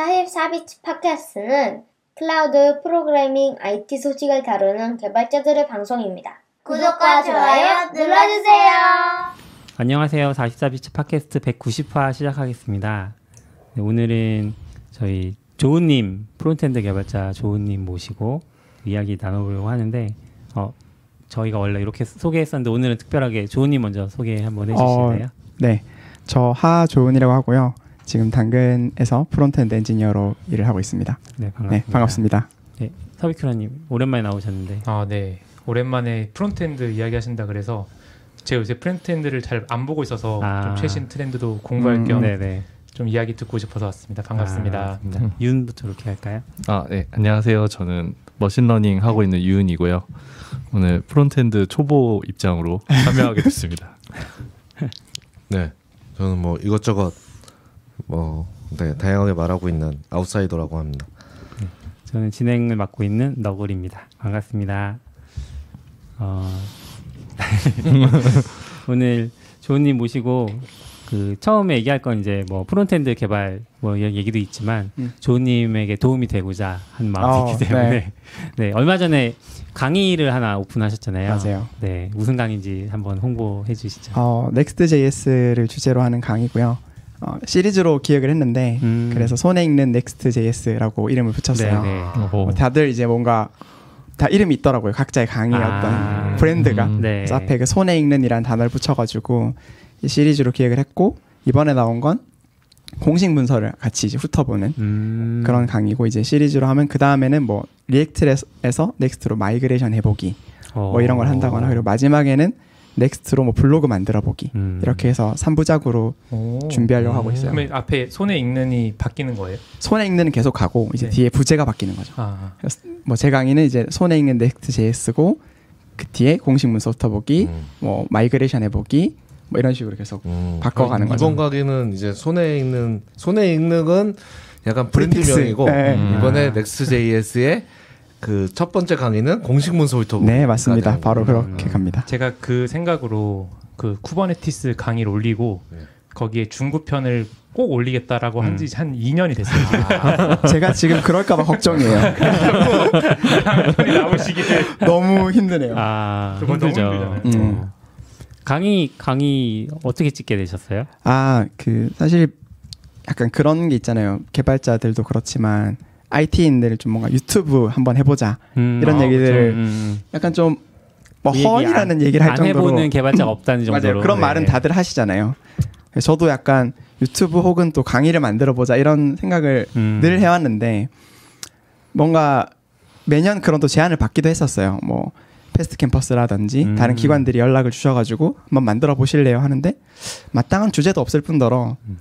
44BITS 팟캐스트는 클라우드 프로그래밍 IT 소식을 다루는 개발자들의 방송입니다. 구독과 좋아요 눌러주세요. 안녕하세요. 44BITS 팟캐스트 190화 시작하겠습니다. 네, 오늘은 저희 조은님, frontend 개발자 조은님 모시고 이야기 나눠보려고 하는데, 어, 저희가 원래 이렇게 소개했었는데 오늘은 특별하게 조은님 먼저 소개 한번 해주실래요? 어, 네, 저 하조은이라고 하고요. 지금 당근에서 frontend 엔지니어로 일을 하고 있습니다. 네, 반갑습니다. 네, 반갑습니다. 네, subicura님 오랜만에 나오셨는데, 아, 네. 오랜만에 frontend 이야기하신다 그래서 제가 요새 frontend를 잘 안 보고 있어서 아. 좀 최신 트렌드도 공부할 음, 겸 좀 네네. 이야기 듣고 싶어서 왔습니다. 반갑습니다. 아. 윤부터 이렇게 할까요? 아, 네. 안녕하세요. 저는 machine learning 하고 있는 유은이고요. 오늘 frontend 초보 입장으로 참여하게 됐습니다. 네, 저는 뭐 이것저것 뭐 네, 다양하게 말하고 있는 아웃사이더라고 합니다. 저는 진행을 맡고 있는 너굴입니다. 반갑습니다. 어, 오늘 조은님 모시고 그 처음에 얘기할 건 이제 뭐 frontend 개발 뭐 이런 얘기도 있지만 음. 조은님에게 도움이 되고자 한 마음이 있기 어, 때문에 네. 네. 얼마 전에 강의를 하나 오픈하셨잖아요. 맞아요. 네 무슨 강의인지 한번 홍보해 주시죠. 어, Next.js를 주제로 하는 강의고요. 어, 시리즈로 기획을 했는데 음. 그래서 손에 익는 Next.js라고 이름을 붙였어요. 뭐 다들 이제 뭔가 다 이름이 있더라고요. 각자의 강의의 아. 어떤 브랜드가. 음. 네. 그래서 앞에 그 손에 익는이라는 단어를 붙여가지고 이 시리즈로 기획을 했고 이번에 나온 건 공식 문서를 같이 이제 훑어보는 음. 그런 강의고 이제 시리즈로 하면 그 다음에는 뭐 React에서 Next로 migration 해보기 어. 뭐 이런 걸 한다거나 그리고 마지막에는 Next로 뭐 블로그 만들어 보기 음. 이렇게 해서 3부작으로 오. 준비하려고 하고 있어요. 그러면 앞에 손에 익는이 바뀌는 거예요? 손에 익는 계속 가고 이제 네. 뒤에 부제가 바뀌는 거죠. 아, 뭐 제 강의는 이제 손에 익는 Next.js고 그 뒤에 공식 문서 훑어보기, 음. 뭐 migration 해보기 뭐 이런 식으로 계속 음, 바꿔가는 거죠. 이번 강의는 이제 손에 익는 손에 익는은 약간 prefix. 브랜드명이고 네. 음. 이번에 아. Next.js의 그 첫 번째 강의는 공식 문서 훑어보기. 네 맞습니다. 바로 음. 그렇게 갑니다. 제가 그 생각으로 그 Kubernetes 강의를 올리고 네. 거기에 중급편을 꼭 올리겠다라고 한지 한 2년이 됐어요. 제가 지금 그럴까봐 걱정이에요. 너무 힘드네요. 아 힘들죠. 음. 어. 강의 강의 어떻게 찍게 되셨어요? 아, 그 사실 약간 그런 게 있잖아요. 개발자들도 그렇지만 IT인들 좀 뭔가 유튜브 한번 해보자 음, 이런 아, 얘기들을 그쵸. 음. 약간 좀뭐그 허언이라는 안- 얘기를 할안 정도로 해보는 개발자가 없다는 정도로 맞아요. 그런 네. 말은 다들 하시잖아요. 저도 약간 유튜브 혹은 또 강의를 만들어 보자 이런 생각을 음. 늘 해왔는데 뭔가 매년 그런 또 제안을 받기도 했었어요. 뭐 Fast Campus라든지 음. 다른 기관들이 연락을 주셔가지고 한번 만들어 보실래요 하는데 마땅한 주제도 없을 뿐더러 음.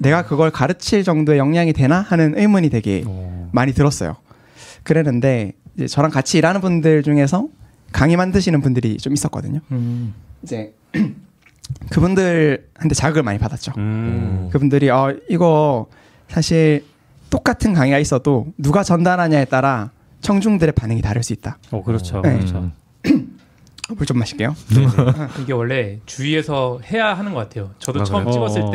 내가 그걸 가르칠 정도의 역량이 되나 하는 의문이 되게 어. 많이 들었어요. 그랬는데 이제 저랑 같이 일하는 분들 중에서 강의 만드시는 분들이 좀 있었거든요. 음. 이제 그분들한테 자극을 많이 받았죠. 음. 그분들이 어 이거 사실 똑같은 강의가 있어도 누가 전달하냐에 따라 청중들의 반응이 다를 수 있다. 어 그렇죠. 네. 그렇죠. 물좀 마실게요. 이게 원래 주위에서 해야 하는 것 같아요. 저도 아, 처음 그래요? 찍었을 어.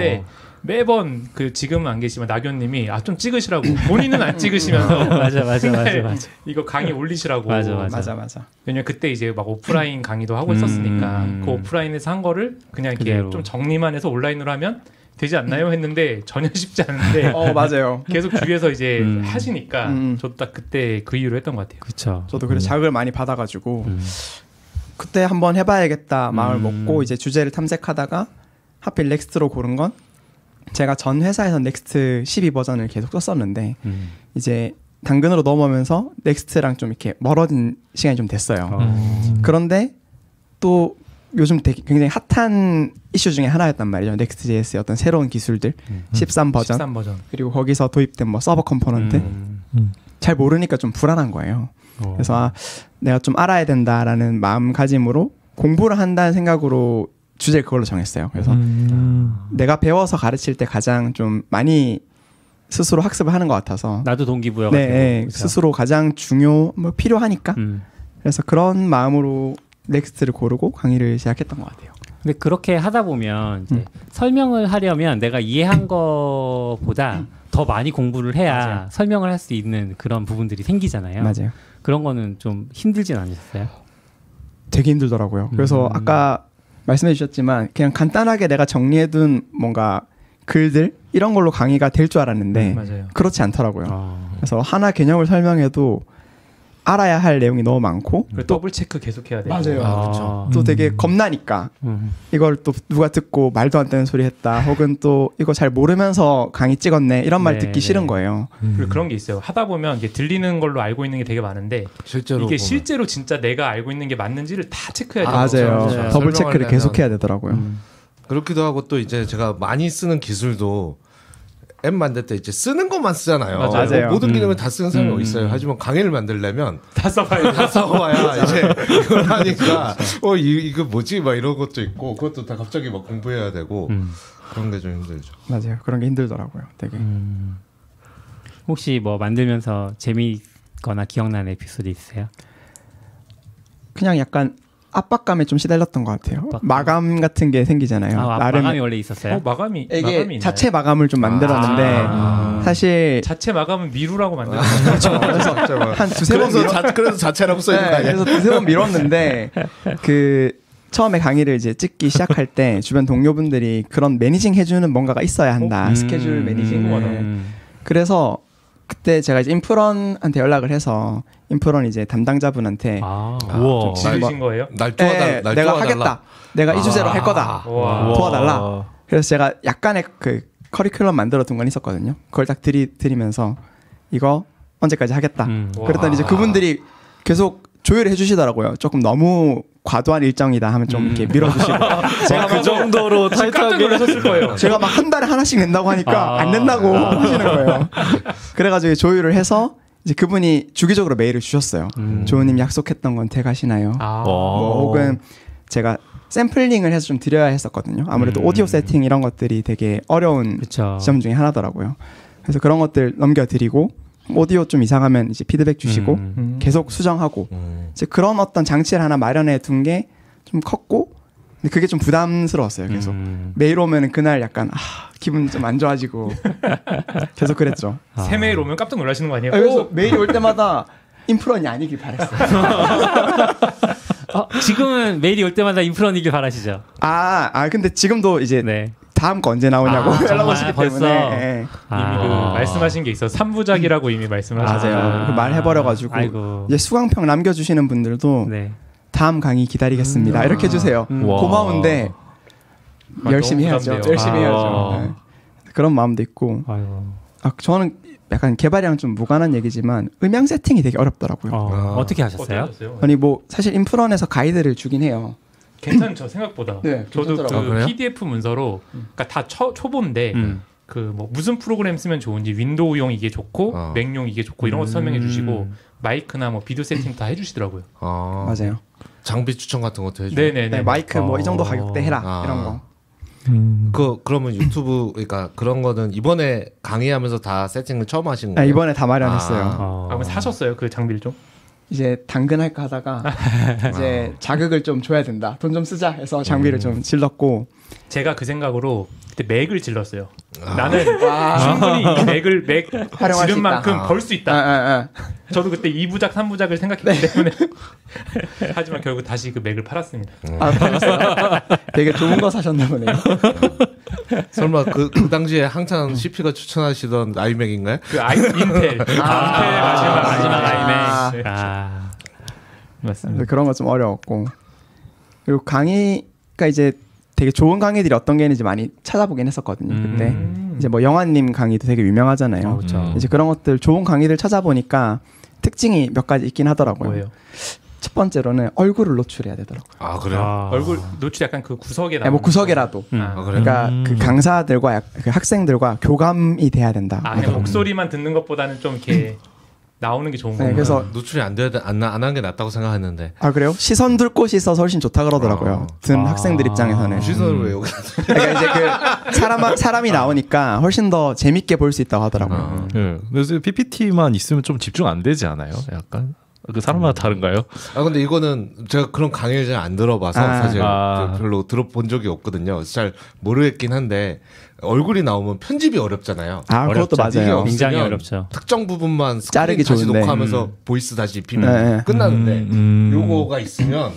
때 매번 그 지금은 안 계시지만 낙연님이 아 좀 찍으시라고 본인은 안 찍으시면서 맞아 맞아 맞아 맨날 맞아. 이거 강의 올리시라고 맞아, 맞아. 맞아 맞아. 왜냐면 그때 이제 막 오프라인 강의도 하고 음. 있었으니까 그 오프라인에서 한 거를 그냥 이렇게 그대로. 좀 정리만 해서 온라인으로 하면 되지 않나요 했는데 전혀 쉽지 않은데 어 맞아요. 계속 주위에서 이제 음. 하시니까 음. 저도 딱 그때 그 이유로 했던 것 같아요. 그렇죠. 저도 그래서 자극을 많이 받아가지고 음. 그때 한번 해봐야겠다 마음을 음. 먹고 이제 주제를 탐색하다가 하필 Next로 고른 건 제가 전 회사에서 Next 12 버전을 계속 썼었는데 음. 이제 당근으로 넘어오면서 Next랑 좀 이렇게 멀어진 시간이 좀 됐어요. 어. 그런데 또 요즘 되게 굉장히 핫한 이슈 중에 하나였단 말이죠. Next.js의 어떤 새로운 기술들, 음. 13 버전, 13 버전. 그리고 거기서 도입된 뭐 서버 component 음. 잘 모르니까 좀 불안한 거예요. 어. 그래서 아, 내가 좀 알아야 된다라는 마음가짐으로 공부를 한다는 생각으로 주제를 그걸로 정했어요. 그래서 음. 내가 배워서 가르칠 때 가장 좀 많이 스스로 학습을 하는 것 같아서 나도 동기부여 네, 네? 스스로 가장 중요 뭐 필요하니까 음. 그래서 그런 마음으로 Next를 고르고 강의를 시작했던 것 같아요. 근데 그렇게 하다 보면 이제 음. 설명을 하려면 내가 이해한 거보다 더 많이 공부를 해야 맞아요. 설명을 할 수 있는 그런 부분들이 생기잖아요. 맞아요. 그런 거는 좀 힘들진 않으셨어요? 되게 힘들더라고요. 그래서 음. 아까 말씀해 주셨지만 그냥 간단하게 내가 정리해둔 뭔가 글들 이런 걸로 강의가 될 줄 알았는데 맞아요. 그렇지 않더라고요. 어. 그래서 하나 개념을 설명해도 알아야 할 내용이 너무 많고 그리고 더블 체크 계속 해야 돼요. 맞아요. 아, 그쵸. 또 되게 겁나니까 음. 이걸 또 누가 듣고 말도 안 되는 소리 했다 혹은 또 이거 잘 모르면서 강의 찍었네 이런 말 네, 듣기 네. 싫은 거예요. 그리고 그런 게 있어요. 하다 보면 이게 들리는 걸로 알고 있는 게 되게 많은데 실제로 이게 보면. 실제로 진짜 내가 알고 있는 게 맞는지를 다 체크해야 맞아요. 돼요. 맞아요. 더블 체크를 설명하려면- 계속 해야 되더라고요. 음. 그렇기도 하고 또 이제 제가 많이 쓰는 기술도 앱 만들 때 이제 쓰는 것만 쓰잖아요. 맞아요. 맞아요. 모든 음. 기능을 다 쓰는 사람이 음. 있어요. 하지만 강의를 만들려면 다 써봐야 다 써봐야 이제 이걸 하니까 어 이, 이거 뭐지 막 이런 것도 있고 그것도 다 갑자기 막 공부해야 되고 음. 그런 게 좀 힘들죠. 맞아요. 그런 게 힘들더라고요. 되게. 음. 혹시 뭐 만들면서 재미있거나 기억나는 에피소드 있으세요? 그냥 약간 압박감에 좀 시달렸던 것 같아요. 압박감. 마감 같은 게 생기잖아요. 아, 나름 마감이 원래 있었어요? 어, 마감이 이게 마감이? 자체 마감을 좀 만들었는데 아. 사실 자체 마감은 미루라고. 한 두세 번 그래서 미뤘... 자, 그래서 자체라고 써 있는 거 네, 아니야? 그래서 두세 번 미뤘는데 그 처음에 강의를 이제 찍기 시작할 때 주변 동료분들이 그런 매니징 해주는 뭔가가 있어야 한다. 음. 스케줄 매니징. 음. 그래서 그때 제가 이제 인프런한테 연락을 해서 인프런 이제 담당자분한테 아. 우와. 지르신 거예요? 날 예, 도와달 날 내가 도와달라. 하겠다. 내가 이 주제로 할 거다. 와. 도와달라. 그래서 제가 약간의 그 커리큘럼 만들어 둔 건 있었거든요. 그걸 딱 드리, 드리면서 이거 언제까지 하겠다. 음. 와. 그랬더니 이제 그분들이 계속 조율을 해주시더라고요. 조금 너무 과도한 일정이다 하면 좀 이렇게 밀어주시고 제가 그 정도로 타이트하게 놀라셨을 거예요. 제가 막 한 달에 하나씩 낸다고 하니까 아. 안 낸다고 하시는 거예요. 그래가지고 조율을 해서 이제 그분이 주기적으로 메일을 주셨어요. 음. 조우님 약속했던 건 돼가시나요? 아. 뭐 혹은 제가 샘플링을 해서 좀 드려야 했었거든요. 아무래도 음. 오디오 세팅 이런 것들이 되게 어려운 그렇죠. 지점 중에 하나더라고요. 그래서 그런 것들 넘겨드리고 오디오 좀 이상하면 이제 피드백 주시고 음. 음. 계속 수정하고 음. 이제 그런 어떤 장치를 하나 마련해 둔 게 좀 컸고 근데 그게 좀 부담스러웠어요. 계속 음. 메일 오면은 그날 약간 아, 기분 좀 안 좋아지고 계속 그랬죠. 아. 새 메일 오면 깜짝 놀라시는 거 아니에요? 그래서 오, 메일이 올 때마다 인프런이 아니길 바랬어요. 어, 지금은 메일이 올 때마다 인프런이길 바라시죠? 아, 아 근데 지금도 이제 네. 다음 거 언제 나오냐고 아, 연락? 오시기? 때문에 예. 이미 아. 그 말씀하신 게 있어. 3부작이라고 이미 말씀하셨어요. 맞아요. 그 말해버려가지고 아이고. 이제 수강평 남겨주시는 분들도 네. 다음 강의 기다리겠습니다. 음. 이렇게 해주세요. 음. 와. 고마운데 아, 열심히 해야죠. 열심히 아. 해야죠. 네. 그런 마음도 있고 아이고. 아, 저는 약간 개발이랑 좀 무관한 얘기지만 음향 세팅이 되게 어렵더라고요. 어, 아. 어떻게 하셨어요? 아니 뭐 사실 인프런에서 가이드를 주긴 해요. 괜찮죠 생각보다. 네, 저도 괜찮더라고요. 그 아? PDF 문서로 그러니까 다 초, 초보인데 음. 그뭐 무슨 프로그램 쓰면 좋은지 윈도우용 이게 좋고 어. 맥용 이게 좋고 이런 거 설명해 주시고 음. 마이크나 뭐 비디오 세팅 다 해주시더라고요. 아, 맞아요. 장비 추천 같은 것도 해줘. 네네네. 네, 마이크 뭐 이 정도 어. 가격대 해라 아. 이런 거. 음. 그 그러면 유튜브 그러니까 그런 거는 이번에 강의하면서 다 세팅을 처음 하신 아, 거예요? 이번에 다 마련했어요. 아. 어. 아, 그럼 사셨어요 그 장비를 좀? 이제 당근할까 하다가 이제 자극을 좀 줘야 된다. 돈 좀 쓰자 해서 장비를 좀 질렀고 제가 그 생각으로 그때 맥을 질렀어요. 아. 나는 아. 충분히 이 맥을 맥 지른 있다. 만큼 아. 벌수 아, 있다. 아, 아. 저도 그때 2부작, 3부작을 생각했기 때문에 하지만 결국 다시 그 맥을 팔았습니다. 아, 맞았어요. 되게 좋은 거 사셨나 보네요. 설마 그, 그 당시에 한창 CP가 추천하시던 아이맥인가요? 그 아이 인텔, 인텔 마지막 마지막 아. 아이맥. 네. 아. 맞습니다. 그런 거 좀 어려웠고 그리고 강의가 이제 되게 좋은 강의들이 어떤 게 있는지 많이 찾아보긴 했었거든요. 그때 음. 이제 뭐 영화님 강의도 되게 유명하잖아요. 어, 그렇죠. 음. 이제 그런 것들 좋은 강의들 찾아보니까 특징이 몇 가지 있긴 하더라고요. 뭐예요? 첫 번째로는 얼굴을 노출해야 되더라고요. 아 그래요? 아. 얼굴 노출 약간 그 구석에 네, 나. 뭐 구석이라도. 음. 아 그래요? 그러니까 음. 그 강사들과 약- 그 학생들과 교감이 돼야 된다. 아, 목소리만 듣는 것보다는 좀 이렇게 나오는 게 좋은 네, 거예요. 그래서 노출이 안 돼야 안안 한게 낫다고 생각했는데 아 그래요? 시선 둘 곳이 있어서 훨씬 좋다 그러더라고요. 아. 든 아. 학생들 입장에서는. 시선을 왜 여기? 그러니까 이제 그 사람 사람이 나오니까 훨씬 더 재밌게 볼 수 있다고 하더라고요. 아. 예. 그래서 PPT만 있으면 좀 집중 안 되지 않아요? 약간 그 사람마다 다른가요? 아 근데 이거는 제가 그런 강의를 잘 안 들어봐서 아. 사실 아. 저 별로 들어본 적이 없거든요. 잘 모르겠긴 한데 얼굴이 나오면 편집이 어렵잖아요. 아, 그것도 어렵죠. 이게 맞아요. 굉장히 어렵죠. 특정 부분만 자르기 다시 좋은데. 녹화하면서 voice 다시 입히면 네, 네. 끝나는데 음, 음. 요거가 있으면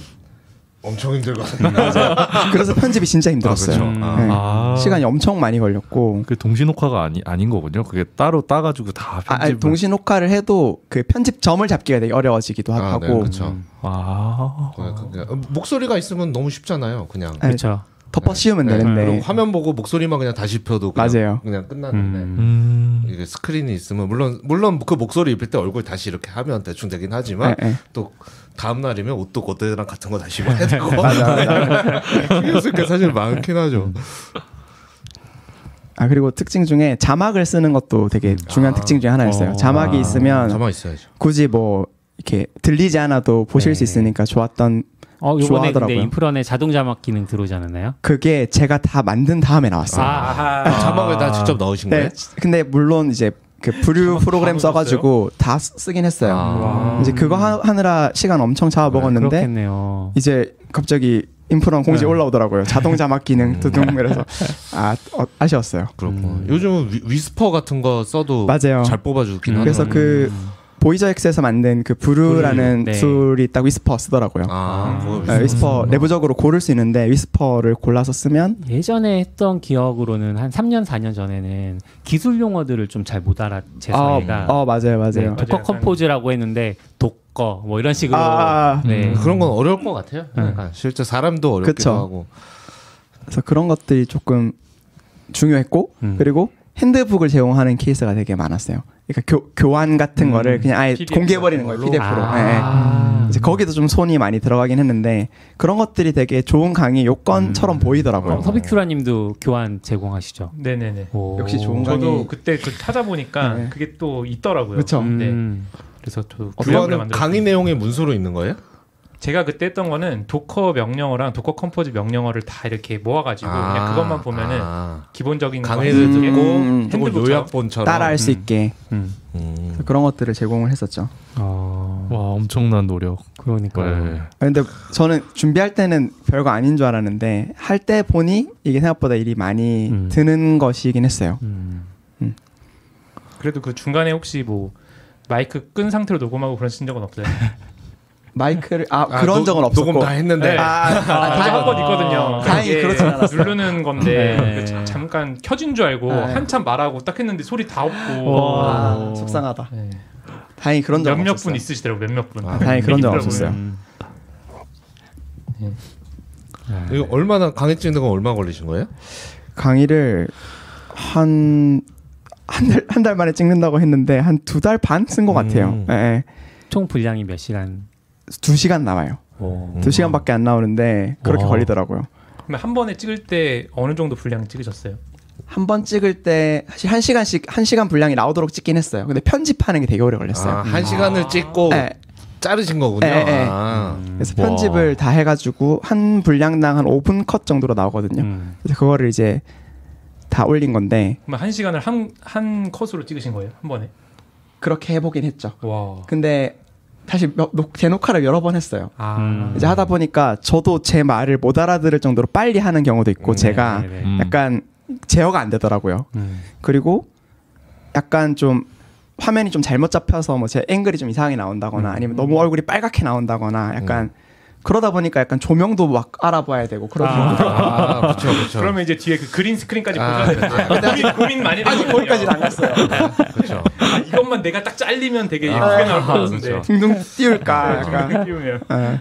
엄청 힘들거든요. 그래서 편집이 진짜 힘들었어요. 아, 그렇죠. 아. 네. 아. 시간이 엄청 많이 걸렸고 그 동시 녹화가 아니 아닌 거군요. 그게 따로 따가지고 다 아, 편집. 아니, 동시 녹화를 해도 그 편집 점을 잡기가 되게 어려워지기도 아, 하고 네, 그렇죠. 아. 목소리가 있으면 너무 쉽잖아요. 그냥 그렇죠. 덮어 씌우면 네, 되는데 그리고 화면 보고 목소리만 그냥 다시 펴도 그냥, 맞아요. 그냥 끝나는데 음. 음. 이게 스크린이 있으면 물론 물론 그 목소리 입힐 때 얼굴 다시 이렇게 하면 대충 되긴 하지만 네, 네. 또 다음 날이면 옷도 고데랑 같은 거 다시 입어야 되고 쓸게 사실 많긴 하죠. 아 그리고 특징 중에 자막을 쓰는 것도 되게 중요한 아. 특징 중에 하나였어요. 어. 자막이 아. 있으면 가만 있어야죠. 굳이 뭐 이렇게 들리지 않아도 보실 수 네. 있으니까 좋았던 어, 요번에 근데 좋아하더라고요. 인프런에 자동 자막 기능 들어오지 않았나요? 그게 제가 다 만든 다음에 나왔어요. 아, 아, 자막을 다 직접 넣으신 거예요? 네, 근데 물론 이제 그 브류 자막 프로그램 다 써가지고 다 쓰- 쓰긴 했어요. 아. 이제 그거 하, 하느라 시간 엄청 잡아 먹었는데 그렇겠네요. 이제 갑자기 인프런 공지 네. 올라오더라고요. 자동 자막 기능 두둥 그래서 아 어, 아쉬웠어요. 그렇고 음. 요즘은 위, Whisper 같은 거 써도 맞아요. 잘 뽑아주긴 음. 그래서. 그 VoyagerX에서 만든 그 Vrew라는 Vrew, 네. 툴이 딱 Whisper 쓰더라고요. 아, 그거 네, Whisper 쓰는구나. 내부적으로 고를 수 있는데 Whisper를 골라서 쓰면 예전에 했던 기억으로는 한 3년 4년 전에는 기술 용어들을 좀 잘 못 알아 제 어, 어 맞아요 맞아요. 네, 맞아요. Docker Compose라고 했는데 독거 뭐 이런 식으로 아, 네. 음, 그런 건 어려울 것 같아요. 네. 약간 실제 사람도 어렵기도 그쵸. 하고. 그래서 그런 것들이 조금 중요했고 음. 그리고 핸드북을 제공하는 케이스가 되게 많았어요. 그러니까 교, 교환 같은 음, 거를 그냥 아예 PDF 공개해버리는 거예요? PDF로. 아. 이제 거기도 좀 손이 많이 들어가긴 했는데 그런 것들이 되게 좋은 강의 요건처럼 보이더라고요. 어, 서비큐라님도 교환 제공하시죠. 네네네. 오. 역시 좋은 거- 저도 강의- 그때 그 찾아보니까 네. 그게 또 있더라고요. 그쵸. 네. 음. 그래서 저 그거는 강의 내용이 문서로 있는 거예요? 제가 그때 했던 거는 Docker 명령어랑 Docker Compose 명령어를 다 이렇게 모아가지고 그냥 그것만 보면은 아, 기본적인 강의를 음, 듣고 음, 조금 핸드북처럼. 요약본처럼 따라할 수 음. 있게 음. 음. 그런 것들을 제공을 했었죠. 어. 와 엄청난 노력. 그러니까. 네. 아, 근데 저는 준비할 때는 별거 아닌 줄 알았는데 할 때 보니 이게 생각보다 일이 많이 음. 드는 것이긴 했어요. 음. 그래도 그 중간에 혹시 뭐 마이크 끈 상태로 녹음하고 그러신 적은 없어요? 마이크를 아, 아, 그런 노- 적은 없었고 녹음 다 했는데 네. 아, 아, 그게 한번 있거든요. 다행히 이게 그렇진 않았어요. 누르는 건데 네. 그 자- 잠깐 켜진 줄 알고 네. 한참 말하고 딱 했는데 소리 다 없고 와. 아, 속상하다. 네. 다행히 그런 적은 몇몇 없었어요. 분 있으시더라고 몇몇 분. 아, 다행히 그런 있더라고요. 없었어요. 음. 네. 이거 얼마나 강의 찍는 건 얼마 걸리신 거예요? 강의를 한 한 달 한달 만에 찍는다고 했는데 한 두 달 반 쓴 것 같아요. 음. 예, 예. 총 분량이 몇 시간? 두 시간 나와요. 오. 음. 두 시간밖에 안 나오는데 그렇게 와. 걸리더라고요. 그러면 한 번에 찍을 때 어느 정도 분량 찍으셨어요? 한 번 찍을 때 사실 한 시간씩 한 시간 분량이 나오도록 찍긴 했어요. 근데 편집하는 게 되게 오래 걸렸어요. 아, 한 시간을 찍고 예, 자르신 거군요. 예, 예. 아. 음. 그래서 와. 편집을 다 해가지고 한 분량당 한 5분 컷 정도로 나오거든요. 음. 그래서 그거를 이제 다 올린 건데 그러면 한 시간을 한 한 컷으로 찍으신 거예요? 한 번에? 그렇게 해보긴 했죠. 와. 근데 사실 몇- 녹- 재녹화를 여러 번 했어요. 아. 음. 이제 하다 보니까 저도 제 말을 못 알아들을 정도로 빨리 하는 경우도 있고 음, 제가 네, 네. 음. 약간 제어가 안 되더라고요. 음. 그리고 약간 좀 화면이 좀 잘못 잡혀서 뭐 제 앵글이 좀 이상하게 나온다거나 음. 아니면 너무 얼굴이 빨갛게 나온다거나 약간 그러다 보니까 약간 조명도 막 알아봐야 되고 그러더라고요. 아, 그렇죠, 그렇죠. 그러면 이제 뒤에 그 그린 스크린까지 아, 보셔야 되는데 고민, 고민 많이 아직. 거기까지는 안 갔어요. 그렇죠. 아, 이것만 내가 딱 잘리면 되게 예쁘게 아, 나올 것 같은데. 그렇죠. 둥둥 띄울까 약간. 띄우면. 예.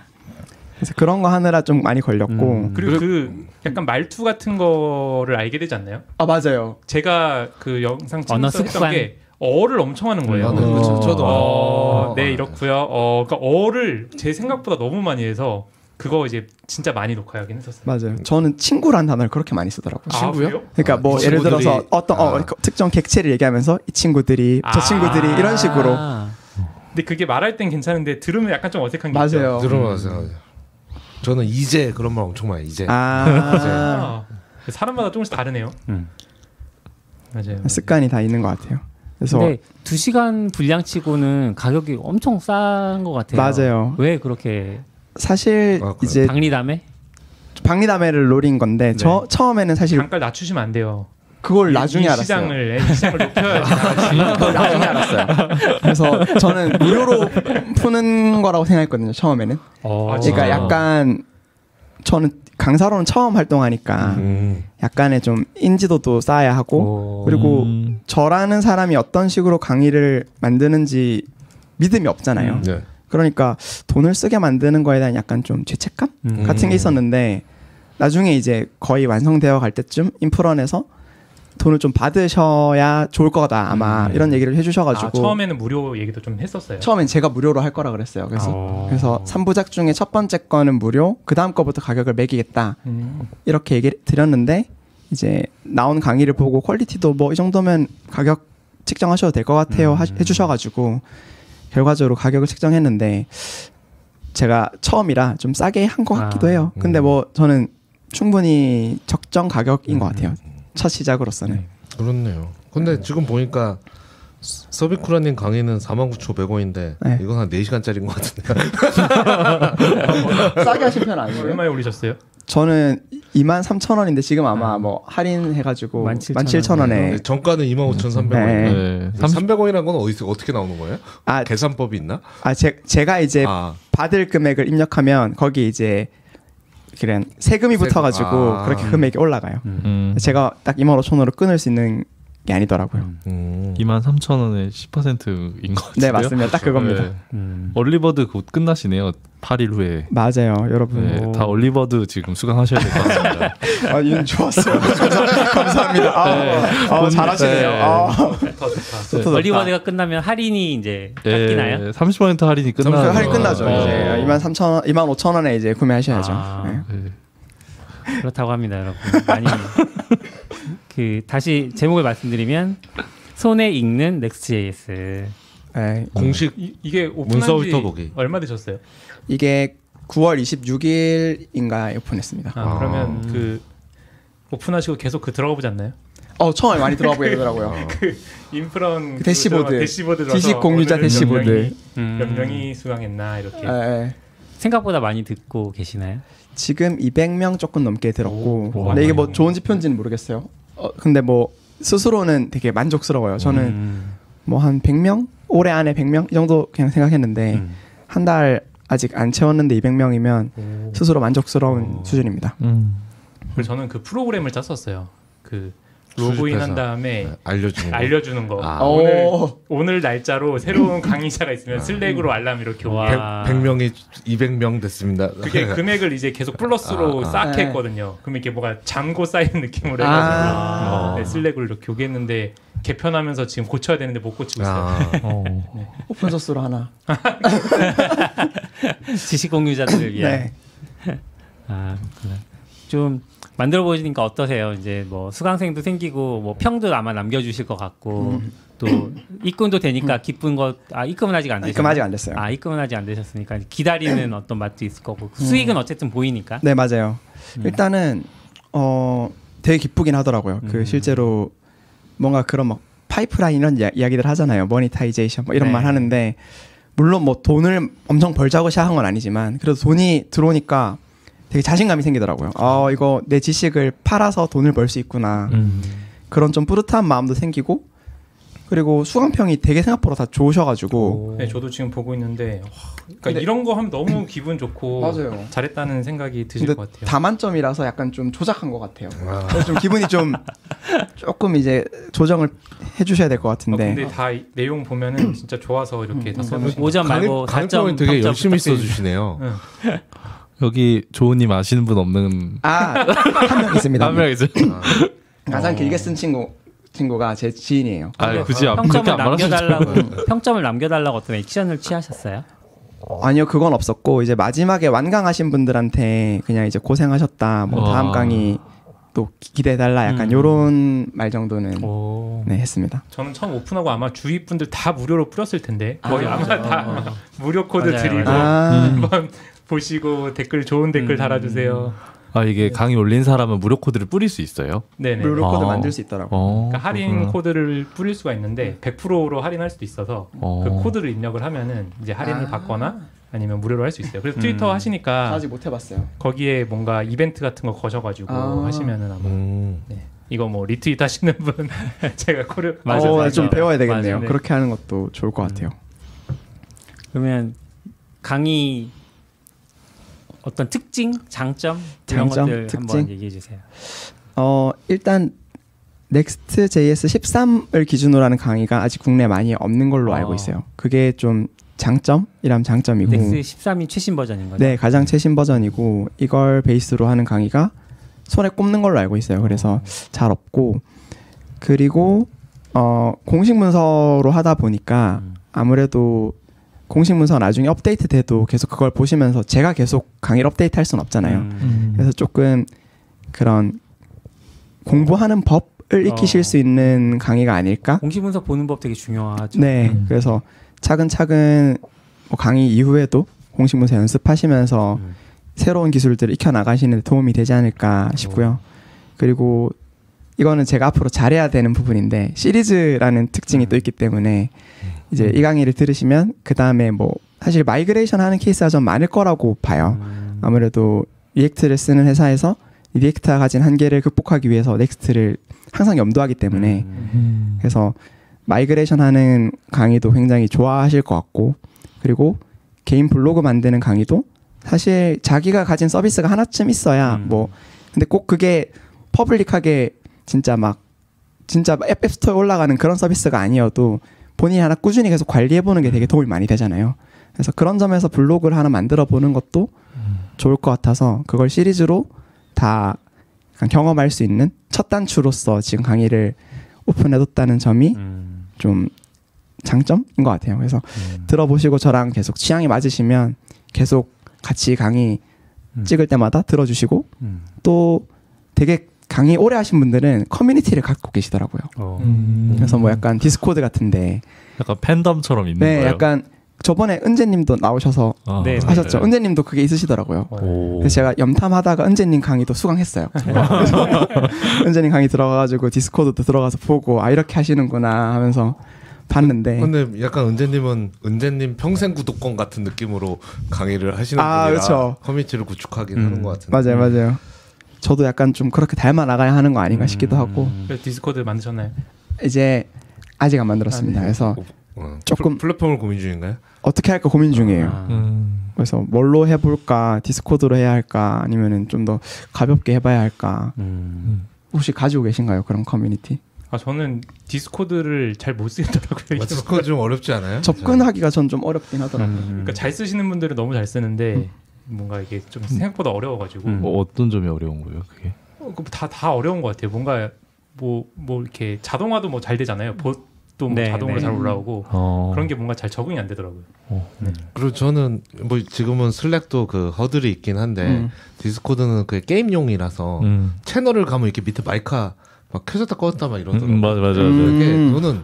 그래서 그런 거 하느라 좀 많이 걸렸고. 음. 그리고 그 약간 말투 같은 거를 알게 되지 않나요? 아 맞아요. 제가 그 영상 습관. 게 어를 엄청 하는 거예요. 아, 네, 그렇죠. 저도 어, 어, 네 어, 이렇고요. 어, 그러니까 어를 제 생각보다 너무 많이 해서 그거 이제 진짜 많이 녹화하긴 했었어요. 맞아요. 저는 친구란 단어를 그렇게 많이 쓰더라고요. 아, 친구요? 그러니까 아, 뭐 예를 친구들이- 들어서 어떤 어, 아. 그 특정 객체를 얘기하면서 이 친구들이 저 아. 친구들이 이런 식으로 아. 근데 그게 말할 땐 괜찮은데 들으면 약간 좀 어색한 게. 맞아요. 들어보세요. 저는 이제 그런 말 엄청 많이 이제. 아 아, 사람마다 조금씩 다르네요. 음. 맞아요. 습관이 다 있는 것 같아요. 그래서 근데 두 시간 분량치고는 가격이 엄청 싼 것 같아요. 맞아요. 왜 그렇게 사실 아? 이제 박리담에? 박리담회를 노린 건데 저 처음에는 사실 단가를 낮추시면 안 돼요. 그걸 이- 나중에 이 알았어요. 시장을 이 시장을 높여야지. 그걸 나중에 알았어요. 그래서 저는 무료로 푸는 거라고 생각했거든요. 처음에는. 어. 아, 그러니까 아. 약간 저는 강사로는 처음 활동하니까 음. 약간의 좀 인지도도 쌓아야 하고 오. 그리고 음. 저라는 사람이 어떤 식으로 강의를 만드는지 믿음이 없잖아요. 네. 그러니까 돈을 쓰게 만드는 거에 대한 약간 좀 죄책감 음. 같은 게 있었는데 나중에 이제 거의 완성되어 갈 때쯤 인프런에서 돈을 좀 받으셔야 좋을 거다 아마 음. 이런 얘기를 아, 해주셔가지고 처음에는 무료 얘기도 좀 했었어요. 처음엔 제가 무료로 할 거라 그랬어요. 그래서 어. 그래서 3부작 중에 첫 번째 거는 무료, 그 다음 거부터 가격을 매기겠다 음. 이렇게 얘기를 드렸는데 이제 나온 강의를 보고 퀄리티도 뭐 이 정도면 가격 책정하셔도 될 것 같아요 하- 해주셔가지고 결과적으로 가격을 책정했는데 제가 처음이라 좀 싸게 한 것 같기도 아. 해요. 근데 뭐 저는 충분히 적정 가격인 것 같아요. 첫 시작으로서는. 그렇네요. 근데 지금 보니까 서- 서비쿠라님 강의는 49,100원인데 네. 이건 한 4시간짜리인 것 같은데. 싸게 하신 편 아니에요? 얼마에 올리셨어요? 저는 2만 3천 원인데 지금 아마 뭐 할인해가지고 17,000 17,000원에 네, 정가는 25,300원인데 네. 네. 30, 300원이라는 건 어디서 어떻게 나오는 거예요? 아, 계산법이 있나? 아 제, 제가 이제 아, 받을 금액을 입력하면 거기 이제 그냥 세금이 세금. 붙어가지고 아. 그렇게 금액이 올라가요. 음. 제가 딱 2만 5천 원으로 끊을 수 있는 게 아니더라고요. 음. 2만 3천 원에 10%인 것 같은데요. 네 맞습니다. 딱 그겁니다. 네. 음. 얼리버드 곧 끝나시네요. 8일 후에. 맞아요, 여러분. 네, 다 얼리버드 지금 수강하셔야 될 것 같습니다. 아, 운 좋았어요. 감사, 감사합니다. 아, 아, 잘하시네요. 네. 아, 좋다 좋다. early bird가 끝나면 할인이 이제? 네, 30% 할인이 끝나요. 점수 할인 끝나죠. 어. 이제 2만 3천 원, 2만 5천 원에 이제 구매하셔야죠. 아. 네. 네. 그렇다고 합니다, 여러분. 많이 그 다시 제목을 말씀드리면 손에 익는 Next.js. 네. 공식 이, 이게 문서 오픈한 지. 얼마 되셨어요? 이게 9월 26일인가 오픈했습니다. 아, 아. 그러면 그 오픈하시고 계속 그 들어가 보지 않나요? 어 처음에 많이 들어가 보이더라고요. 인프런 그 대시보드. 들어가- 대시보드 지식 공유자 대시보드. 몇 명이, 음. 몇 명이 수강했나 이렇게. 예, 예. 생각보다 많이 듣고 계시나요? 지금 200명 조금 넘게 들었고 오, 근데 이게 뭐 좋은지 편지는 모르겠어요. 어, 근데 뭐 스스로는 되게 만족스러워요. 저는 음. 뭐한 100명 올해 안에 100명 이 정도 그냥 생각했는데 음. 한달 아직 안 채웠는데 200명이면 오. 스스로 만족스러운 오. 수준입니다. 음. 그래서 저는 그 프로그램을 짰었어요. 그 로그인 수집해서. 한 다음에 네, 알려주는 거. 알려주는 거. 아. 오늘 오. 오늘 날짜로 새로운 강의자가 있으면 슬랙으로 알람 이렇게. 와. 100, 100 명이 200명 됐습니다. 그게 금액을 이제 계속 플러스로 아, 아. 쌓게 네. 했거든요. 그럼 이게 뭐가 잔고 쌓인 느낌으로 해가지고 아. 네, 슬랙으로 이렇게 오겠는데 개편하면서 지금 고쳐야 되는데 못 고치고 있어요. 아, 어. 오픈 소스로 하나. 지식 공유자들을 위한. 네. 아, 그렇구나. 좀 만들어 보시니까 어떠세요? 이제 뭐 수강생도 생기고 뭐 평도 아마 남겨주실 것 같고 또 입금도 되니까 기쁜 것. 아 입금은 아직 안 되셨어요. 입금 아직 안 됐어요. 아 입금은 아직 안 되셨으니까 기다리는 어떤 맛도 있을 거고 수익은 어쨌든 보이니까. 네 맞아요. 일단은 어 되게 기쁘긴 하더라고요. 그 음. 실제로 뭔가 그런 막 파이프라인 이런 이야, 이야기들 하잖아요. monetization 뭐 이런 네. 말 하는데 물론 뭐 돈을 엄청 벌자고 시작한 건 아니지만 그래도 돈이 들어오니까 되게 자신감이 생기더라고요. 어 이거 내 지식을 팔아서 돈을 벌 수 있구나. 음. 그런 좀 뿌듯한 마음도 생기고 그리고 수강평이 되게 생각보다 다 좋으셔가지고 네, 저도 지금 보고 있는데 와, 그러니까 근데- 이런 거 하면 너무 기분 좋고 맞아요. 잘했다는 생각이 드실 것 같아요. 다만점이라서 약간 좀 조작한 것 같아요. 아. 그래서 좀 기분이 좀 조금 이제 조정을 해주셔야 될것 어, 같은데. 근데 다 이- 내용 보면은 진짜 좋아서 이렇게 다 써놓으신 거 5점 말고 강의 4점 강의평이 되게 열심히 부탁드립니다. 써주시네요. 여기 조은님 아시는 분 없는 아, 한 명 있습니다. 한 명 있어요. 가장 길게 쓴 친구 친구가 제 지인이에요. 아 굳이 안- 평점을 안 말하셔도 남겨달라고 평점을 남겨달라고 어떤 액션을 취하셨어요? 아니요, 그건 없었고 이제 마지막에 완강하신 분들한테 그냥 이제 고생하셨다. 뭐 다음 와. 강의 또 기대해달라. 약간 음. 요런 말 정도는 오. 네 했습니다. 저는 처음 오픈하고 아마 주위 분들 다 무료로 뿌렸을 텐데 거의 아, 아, 마. 다 무료 코드 맞아요, 드리고 맞아요. 아, 한번 보시고 댓글 좋은 댓글 음. 달아주세요. 아 이게 강의 올린 사람은 무료 코드를 뿌릴 수 있어요. 네네. 무료 코드 아. 만들 수 있더라고. 요 어, 그러니까 할인 그렇구나. 코드를 뿌릴 수가 있는데 100%로 할인할 수도 있어서 어. 그 코드를 입력을 하면은 이제 할인을 아. 받거나 아니면 무료로 할 수 있어요. 그래서 음. 트위터 하시니까 아직 못 해봤어요. 거기에 뭔가 이벤트 같은 거 거셔가지고 아. 하시면은 아마 음. 네. 이거 뭐 리트윗 하시는 분 제가 코를 맞아, 어. 좀 배워야 되겠네요. 맞아, 네. 그렇게 하는 것도 좋을 것 같아요. 그러면 강의 어떤 특징, 장점 이런 장점, 것들 한번 특징? 얘기해 주세요. 어 일단 Next.js 13을 기준으로 하는 강의가 아직 국내에 많이 없는 걸로 어. 알고 있어요. 그게 좀 장점이라면 장점이고 넥스 13이 최신 버전인 거죠? 네 가장 최신 버전이고 이걸 베이스로 하는 강의가 손에 꼽는 걸로 알고 있어요. 그래서 잘 없고 그리고 어 공식 문서로 하다 보니까 음. 아무래도 공식 문서 나중에 업데이트 돼도 계속 그걸 보시면서 제가 계속 강의를 업데이트 할 수는 없잖아요. 음. 그래서 조금 그런 공부하는 법을 익히실 어. 수 있는 강의가 아닐까? 공식 문서 보는 법 되게 중요하죠. 네. 음. 그래서 차근차근 뭐 강의 이후에도 공식 문서 연습하시면서 음. 새로운 기술들을 익혀 나가시는 데 도움이 되지 않을까 싶고요. 그리고 이거는 제가 앞으로 잘해야 되는 부분인데 시리즈라는 특징이 음. 또 있기 때문에 이제 이 강의를 들으시면 그 다음에 뭐 사실 migration 하는 케이스가 좀 많을 거라고 봐요. 음. 아무래도 React를 쓰는 회사에서 React가 가진 한계를 극복하기 위해서 Next를 항상 염두하기 때문에 음. 음. 그래서 마이그레이션 하는 강의도 굉장히 좋아하실 것 같고 그리고 개인 블로그 만드는 강의도 사실 자기가 가진 서비스가 하나쯤 있어야 음. 뭐 근데 꼭 그게 퍼블릭하게 진짜 막 진짜 앱, 앱스토어에 올라가는 그런 서비스가 아니어도 본인이 하나 꾸준히 계속 관리해 보는 게 되게 도움이 많이 되잖아요. 그래서 그런 점에서 블로그를 하나 만들어 보는 것도 좋을 것 같아서 그걸 시리즈로 다 경험할 수 있는 첫 단추로서 지금 강의를 오픈해뒀다는 점이 음. 좀 장점인 것 같아요. 그래서 음. 들어보시고 저랑 계속 취향이 맞으시면 계속 같이 강의 음. 찍을 때마다 들어주시고 음. 또 되게 강의 오래 하신 분들은 커뮤니티를 갖고 계시더라고요. 어. 음. 그래서 뭐 약간 디스코드 같은데 약간 팬덤처럼 있는 네, 거예요. 약간 저번에 은재님도 나오셔서 아, 네, 하셨죠. 맞아요. 은재님도 그게 있으시더라고요. 오. 그래서 제가 염탐하다가 은재님 강의도 수강했어요. 그래서 은재님 강의 들어가가지고 디스코드도 들어가서 보고 아 이렇게 하시는구나 하면서 봤는데 근데 약간 은재님은 은재님 평생 구독권 같은 느낌으로 강의를 하시는 아, 분이라 그렇죠. 커뮤니티를 구축하긴 음. 하는 것 같은데. 맞아요, 맞아요. 저도 약간 좀 그렇게 닮아 나가야 하는 거 아닌가 싶기도 하고 음. 그래서 디스코드 만드셨나요? 이제 아직 안 만들었습니다. 아, 네. 그래서 어, 조금- 플- 플랫폼을 고민 중인가요? 어떻게 할까 고민 중이에요. 아. 음. 그래서 뭘로 해볼까 디스코드로 해야 할까 아니면은 좀 더 가볍게 해봐야 할까 음. 혹시 가지고 계신가요 그런 커뮤니티? 아 저는 디스코드를 잘 못 쓰겠더라고요. 어, 디스코드 좀 어렵지 않아요? 접근하기가 전 좀 어렵긴 하더라고요. 음. 그러니까 잘 쓰시는 분들은 너무 잘 쓰는데 뭔가 이게 좀 생각보다 어려워가지고 음. 뭐 어떤 점이 어려운 거예요, 그게? 다 다 어려운 것 같아요. 뭔가 뭐뭐 이렇게 자동화도 뭐 잘 되잖아요. 봇도 뭐 네, 자동으로 네. 잘 올라오고 어. 그런 게 뭔가 잘 적응이 안 되더라고요. 어. 그리고 저는 뭐 지금은 슬랙도 그 허들이 있긴 한데 음. 디스코드는 그 게임용이라서 음. 채널을 가면 이렇게 밑에 마이크가 막 켜졌다 꺼졌다 막 이러더라고요. 음, 맞아, 맞아, 맞아. 음. 이게 저는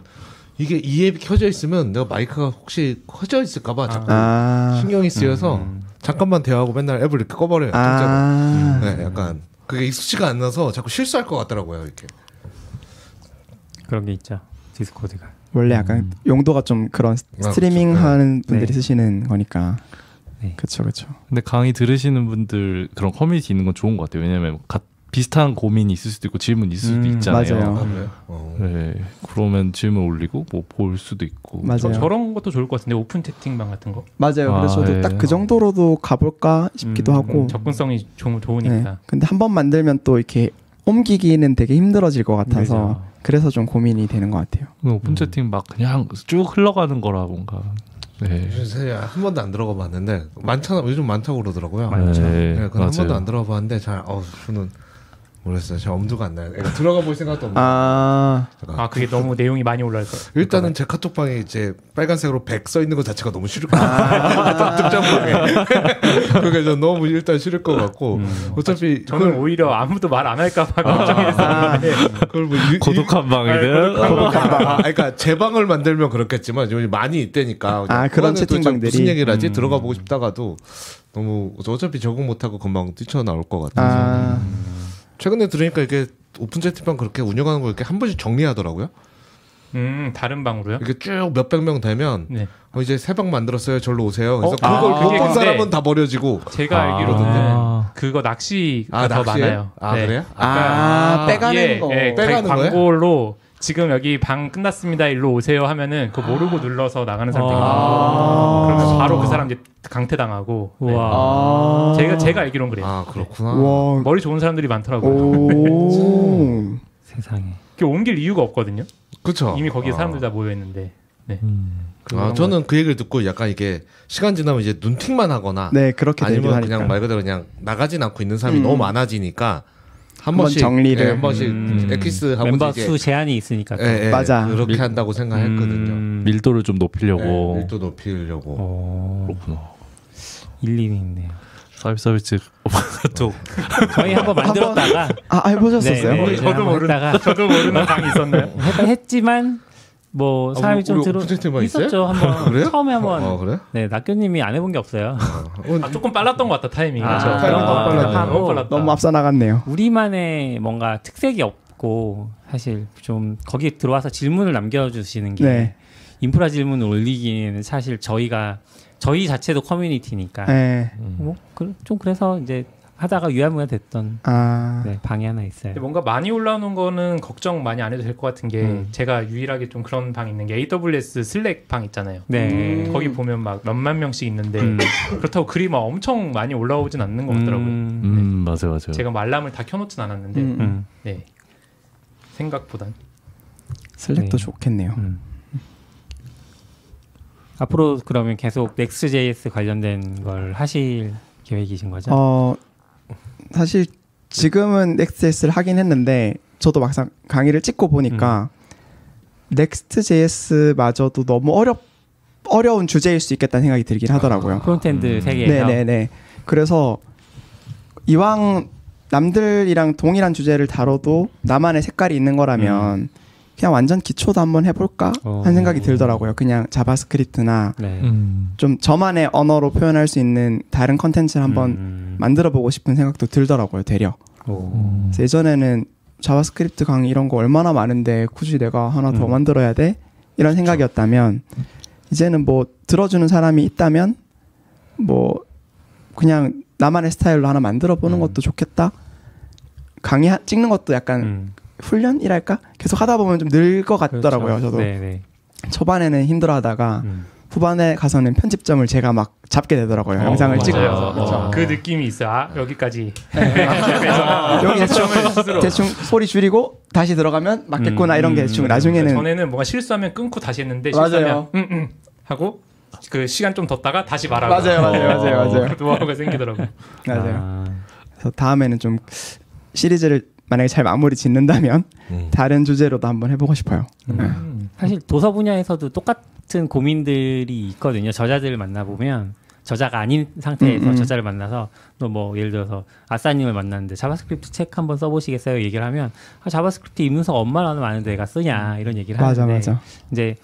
이게 이 앱이 켜져 있으면 내가 마이크가 혹시 꺼져 있을까봐 자꾸 아, 신경이 쓰여서 음. 잠깐만 대화하고 맨날 앱을 이렇게 꺼버려요. 진짜로. 아, 네, 약간 그게 익숙지가 안 나서 자꾸 실수할 것 같더라고요. 이렇게. 그런 게 있죠. 디스코드가. 원래 약간 음. 용도가 좀 그런 아, 스트리밍 그쵸. 하는 분들이 네. 쓰시는 거니까. 네. 그렇죠, 그렇죠. 근데 강의 들으시는 분들 그런 커뮤니티 있는 건 좋은 것 같아요. 왜냐면 가, 비슷한 고민이 있을 수도 있고 질문 있을 수도 음, 있잖아요. 맞아요. 아, 그래요? 어. 네, 그러면 질문 올리고 뭐 볼 수도 있고. 맞아요. 저, 저런 것도 좋을 것 같은데 오픈 채팅방 같은 거 맞아요. 아, 그래서 저도 예. 딱그 정도로도 가볼까 싶기도 음, 하고. 접근성이 좋, 네. 좋으니까. 근데 한 번 만들면 또 이렇게 옮기기는 되게 힘들어질 것 같아서 그죠. 그래서 좀 고민이 되는 것 같아요. 오픈 음. 채팅 막 그냥 쭉 흘러가는 거라 뭔가. 네. 요새 한 번도 안 들어가 봤는데 많잖아. 요즘 많다고 그러더라고요. 많죠. 네, 네, 한 맞아요. 번도 안 들어가 봤는데 잘 어, 저는 모르겠어요. 제 엄두가 안 나요. 애가 들어가 볼 생각도 없는. 아. 아 그게 너무 내용이 많이 올라올 거. 일단은 제 카톡방에 이제 빨간색으로 100 써 있는 것 자체가 너무 싫을 것 같아요. 특정방에. 그게 전 너무 일단 싫을 것 같고 어차피 저는 그걸, 오히려 아무도 말 안 할까 봐 걱정이 됐었는데 그걸 뭐 유, 고독한 방이든 아, 그러니까 제 방을 만들면 그렇겠지만 요즘 많이 있다니까. 아, 그런 채팅방들이? 무슨 얘기를 하지? 음. 들어가 보고 싶다가도 너무 어차피 적응 못하고 금방 뛰쳐나올 것 같아서 아, 최근에 들으니까 이게 오픈 채팅방 그렇게 운영하는 거 이렇게 한 번씩 정리하더라고요. 음 다른 방으로요? 이게 쭉 몇백 명 되면 네. 어, 이제 새 방 만들었어요. 절로 오세요. 그래서 어? 그걸 아, 못 본 사람은 다 버려지고. 제가 아. 알기로는 아. 그거 낚시가 아, 더 낚시예요? 많아요. 아, 네. 그래요? 아, 빼가는 예, 거. 예, 빼가는 거예요? 광고로 지금 여기 방 끝났습니다. 일로 오세요 하면은 그거 모르고 눌러서 나가는 있거든요. 아. 그러면 바로 그 사람 이제 강퇴 당하고. 네. 우와. 아, 제가 제가 알기로는 그래요. 아 그렇구나. 와, 머리 좋은 사람들이 많더라고요. 오, 세상에. 그 옮길 이유가 없거든요. 그렇죠. 이미 거기에 아. 사람들 다 모여 있는데. 네. 음. 아, 저는 그 얘기를 듣고 약간 이게 시간 지나면 이제 눈팅만 하거나 네 그렇게 아니면. 그냥 말 그대로 그냥 나가진 않고 있는 사람이 음. 너무 많아지니까 한 번씩 정리를. 예, 한 번씩 음. 엑기스 하고 멤버 수 제한이 있으니까. 또. 예, 예, 맞아. 그렇게 밀- 한다고 생각했거든요. 음. 밀도를 좀 높이려고 예, 밀도 높이려고. 어, 그렇구나. 일리는 있네요. 서비스 서비스 또 저희 한번 만들었다가 아 해보셨었어요? 네, 네. 저도 한번 모르는 했다가 저도 모르는 방이 있었나요? 했- 했지만 뭐 아, 사람이 우리- 좀 우리 들어? 있었죠 한번 그래요? 처음에 한번 어, 그래? 네 낙교님이 안 해본 게 없어요. 아, 조금 빨랐던 것 같다 타이밍이. 아, 그렇죠? 타이밍 그런 너무. 하고 너무 빨랐다. 너무 앞서 나갔네요. 우리만의 뭔가 특색이 없고 사실 좀 거기에 들어와서 질문을 남겨주시는 게 네. 인프라 질문을 올리기에는 사실 저희가 저희 자체도 커뮤니티니까 네. 뭐, 그- 좀 그래서 이제 하다가 유야무야 됐던 아, 네, 방이 하나 있어요. 근데 뭔가 많이 올라오는 거는 걱정 많이 안 해도 될 것 같은 게 음. 제가 유일하게 좀 그런 방 있는 게 AWS 슬랙 방 있잖아요. 네. 거기 보면 막 몇만 명씩 있는데 음. 그렇다고 글이 막 엄청 많이 올라오진 않는 것 같더라고요. 음, 음 맞아요 맞아요. 제가 뭐 알람을 다 켜놓진 않았는데 음. 음, 네 생각보단 슬랙도 네. 좋겠네요. 음. 앞으로 그러면 계속 Next.js 관련된 걸 하실 계획이신 거죠? 어 사실 지금은 Next.js를 하긴 했는데 저도 막상 강의를 찍고 보니까 Next.js마저도 너무 어렵 어려운 주제일 수 있겠다는 생각이 들긴 하더라고요. 프론트엔드 음. 세계에서 네네네. 그래서 이왕 남들이랑 동일한 주제를 다뤄도 나만의 색깔이 있는 거라면 그냥 완전 기초도 한번 해볼까 어. 하는 생각이 들더라고요. 그냥 자바스크립트나 네. 음. 좀 저만의 언어로 표현할 수 있는 다른 컨텐츠를 한번 음. 만들어 보고 싶은 생각도 들더라고요. 되려. 오. 그래서 예전에는 자바스크립트 강의 이런 거 얼마나 많은데 굳이 내가 하나 더 음. 만들어야 돼? 이런 생각이었다면 이제는 뭐 들어주는 사람이 있다면 뭐 그냥 나만의 스타일로 하나 만들어 보는 음. 것도 좋겠다. 강의 하- 찍는 것도 약간 음. 훈련이랄까? 계속 하다 보면 좀 늘 것 같더라고요. 그렇죠. 저도 네네. 초반에는 힘들어하다가 음. 후반에 가서는 편집점을 제가 막 잡게 되더라고요. 어, 영상을. 찍으면서. 어. 그래서 그 느낌이 있어요. 아 여기까지. 여기 대충, 스스로. 대충 소리 줄이고 다시 들어가면 맞겠구나 음, 이런 게 음, 대충 음. 나중에는 전에는 뭔가 실수하면 끊고 다시 했는데 맞아요. 실수하면 응응 하고 그 시간 좀 뒀다가 다시 말하고 맞아요, 맞아요, 맞아요, 맞아요. 그 노하우가 생기더라고요. 맞아요. 아, 그래서 다음에는 좀 시리즈를 만약에 잘 마무리 짓는다면 음. 다른 주제로도 한번 해보고 싶어요. 음. 사실 도서 분야에서도 똑같은 고민들이 있거든요. 저자들을 만나보면 저자가 아닌 상태에서 음, 음. 저자를 만나서 또 뭐 예를 들어서 아싸님을 만났는데 자바스크립트 책 한번 써보시겠어요? 얘기를 하면 아, 자바스크립트 입문서가 얼마나 많은데 내가 쓰냐 이런 얘기를 맞아, 하는데 맞아. 이제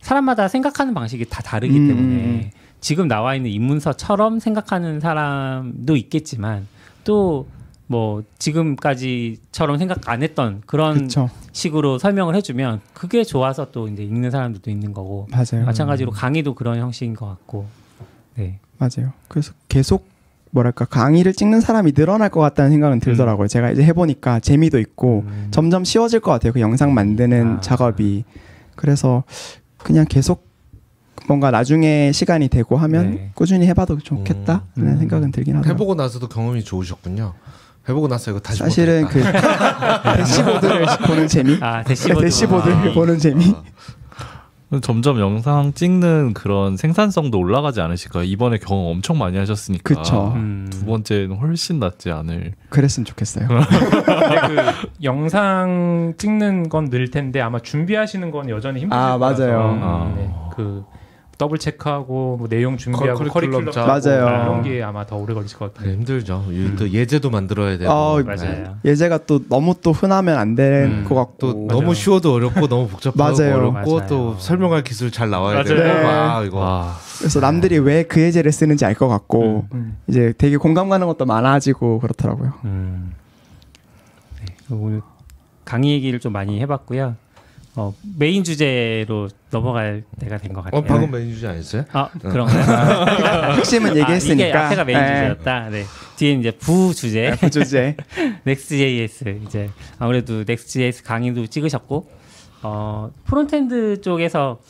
사람마다 생각하는 방식이 다 다르기 음, 때문에 음, 음. 지금 나와 있는 입문서처럼 생각하는 사람도 있겠지만 또 뭐 지금까지처럼 생각 안 했던 그런 그렇죠. 식으로 설명을 해주면 그게 좋아서 또 이제 읽는 사람들도 있는 거고 맞아요. 마찬가지로 강의도 그런 형식인 것 같고 네 맞아요. 그래서 계속 뭐랄까 강의를 찍는 사람이 늘어날 것 같다는 생각은 들더라고요. 제가 이제 해보니까 재미도 있고 음. 점점 쉬워질 것 같아요. 그 영상 만드는 아. 작업이. 그래서 그냥 계속 뭔가 나중에 시간이 되고 하면 네. 꾸준히 해봐도 좋겠다 음. 라는 음. 생각은 들긴 하더라고요. 해보고 나서도 경험이 좋으셨군요. 해보고 나서 이거 다시 사실은. 그 대시보드를 보는 재미, 아 대시보드 대시보드 아. 보는 재미. 아, 점점 영상 찍는 그런 생산성도 올라가지 않으실까요? 이번에 경험 엄청 많이 하셨으니까 그쵸. 음. 두 번째는 훨씬 낫지 않을. 그랬으면 좋겠어요. 그 영상 찍는 건 늘 텐데 아마 준비하시는 건 여전히 힘드실 아, 거라서 맞아요. 아. 네, 그 더블 체크하고 뭐 내용 준비하고 커- 커리큘럼 커리큘럼 짜고. 맞아요. 이런 게 아마 더 오래 걸리실 것 같아요. 네, 힘들죠. 이- 또 예제도 만들어야 되고. 어, 맞아요. 예제가 또 너무 또 흔하면 안될 음, 것 같고 또 맞아요. 너무 쉬워도 어렵고 너무 복잡하고. 어렵고 맞아요. 또 설명할 기술 잘 나와야 맞아요. 되고 네. 아 이거 와, 그래서 남들이 왜 그 예제를 쓰는지 알 것 같고 음. 이제 되게 공감 가는 것도 많아지고 그렇더라고요. 음. 네, 오늘 강의 얘기를 좀 많이 해봤고요. 어, 메인 주제로 넘어갈 때가 된 것 같아요. 어 방금 메뉴 주제 아니었어요? 아 그런가요? 핵심은 아, 이게 얘기했으니까 앞에가 메인 네. 주제였다. 네. 뒤에 이제 부 주제 그 주제 Next.js 이제 아무래도 Next.js 강의도 찍으셨고 어, 프론트엔드 쪽에서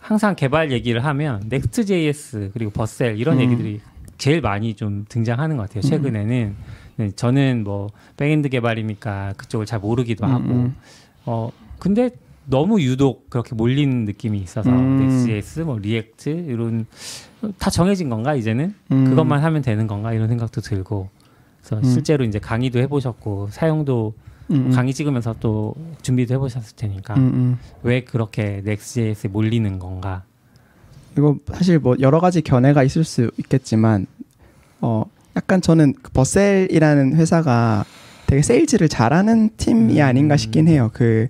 항상 개발 얘기를 하면 Next.js 그리고 Vercel 이런 음. 얘기들이 제일 많이 좀 등장하는 것 같아요. 최근에는 네, 저는 뭐 백엔드 개발이니까 그쪽을 잘 모르기도 음, 하고 음. 어 근데 너무 유독 그렇게 몰리는 느낌이 있어서 음. Next.js 뭐 React 이런 다 정해진 건가 이제는 음. 그것만 하면 되는 건가 이런 생각도 들고 그래서 음. 실제로 이제 강의도 해보셨고 사용도 음, 음. 강의 찍으면서 또 준비도 해보셨을 테니까 음, 음. 왜 그렇게 Next.js에 몰리는 건가 이거 사실 뭐 여러 가지 견해가 있을 수 있겠지만 어 약간 저는 그 Vercel이라는 회사가 되게 세일즈를 잘하는 팀이 음. 아닌가 싶긴 해요. 그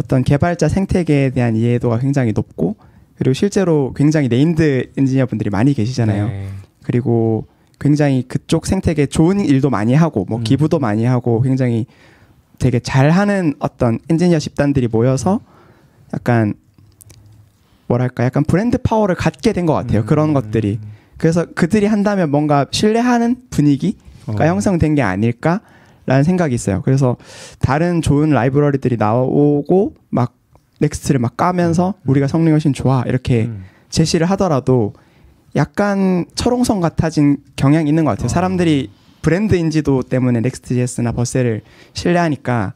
어떤 개발자 생태계에 대한 이해도가 굉장히 높고 그리고 실제로 굉장히 named 엔지니어 분들이 많이 계시잖아요. 네. 그리고 굉장히 그쪽 생태계 좋은 일도 많이 하고 뭐 음. 기부도 많이 하고 굉장히 되게 잘하는 어떤 엔지니어 집단들이 모여서 약간 뭐랄까 약간 브랜드 파워를 갖게 된 것 같아요. 음. 그런 것들이 그래서 그들이 한다면 뭔가 신뢰하는 분위기가 어. 형성된 게 아닐까 라는 생각이 있어요. 그래서 다른 좋은 라이브러리들이 나오고 막 Next를 막 까면서 우리가 성능이 훨씬 좋아 이렇게 음. 제시를 하더라도 약간 철옹성 같아진 경향이 있는 것 같아요. 어. 사람들이 브랜드 인지도 때문에 Next.js나 Vercel을 신뢰하니까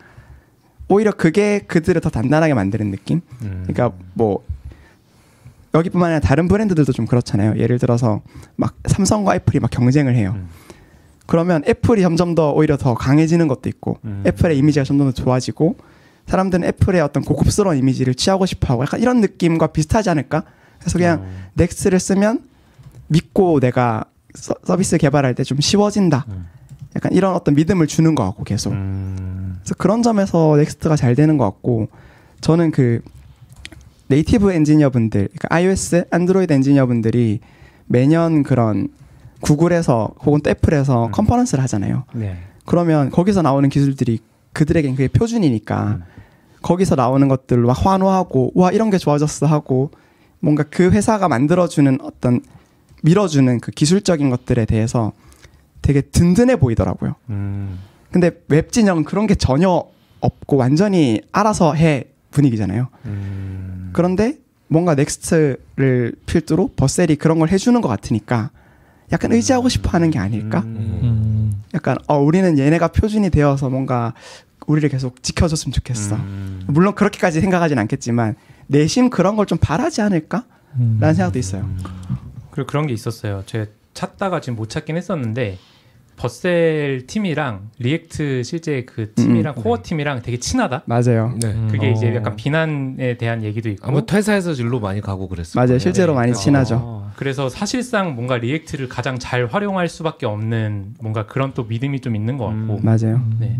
오히려 그게 그들을 더 단단하게 만드는 느낌? 음. 그러니까 뭐 여기뿐만 아니라 다른 브랜드들도 좀 그렇잖아요. 예를 들어서 막 삼성과 애플이 막 경쟁을 해요. 음. 그러면 애플이 점점 더 오히려 더 강해지는 것도 있고 음. 애플의 이미지가 점점 더 좋아지고 사람들은 애플의 어떤 고급스러운 이미지를 취하고 싶어하고 약간 이런 느낌과 비슷하지 않을까? 그래서 그냥 어. Next를 쓰면 믿고 내가 서, 서비스 개발할 때 좀 쉬워진다. 음. 약간 이런 어떤 믿음을 주는 것 같고 계속. 음. 그래서 그런 점에서 Next가 잘 되는 것 같고 저는 그 native 엔지니어 분들, 그러니까 iOS, 안드로이드 엔지니어 분들이 매년 그런 구글에서 혹은 또 애플에서 음. 컨퍼런스를 하잖아요. 네. 그러면 거기서 나오는 기술들이 그들에겐 그게 표준이니까 음. 거기서 나오는 것들로 막 환호하고 와 이런 게 좋아졌어 하고 뭔가 그 회사가 만들어주는 어떤 밀어주는 그 기술적인 것들에 대해서 되게 든든해 보이더라고요. 음. 근데 웹 진영은 그런 게 전혀 없고 완전히 알아서 해 분위기잖아요. 음. 그런데 뭔가 Next를 필두로 Vercel이 그런 걸 해주는 것 같으니까 약간 의지하고 싶어 하는 게 아닐까? 음. 음. 약간 어 우리는 얘네가 표준이 되어서 뭔가 우리를 계속 지켜줬으면 좋겠어. 음. 물론 그렇게까지 생각하진 않겠지만 내심 그런 걸 좀 바라지 않을까? 음. 라는 생각도 있어요. 그리고 그런 게 있었어요. 제가 찾다가 지금 못 찾긴 했었는데 Vercel 팀이랑 React 실제 그 팀이랑 음. core 팀이랑 되게 친하다. 맞아요. 네. 음. 그게 이제 어. 약간 비난에 대한 얘기도 있고. 아마 퇴사해서 일로 많이 가고 그랬어요. 맞아요. 실제로 많이 네. 친하죠. 어. 그래서 사실상 뭔가 React를 가장 잘 활용할 수밖에 없는 뭔가 그런 또 믿음이 좀 있는 것 같고. 음. 맞아요. 네.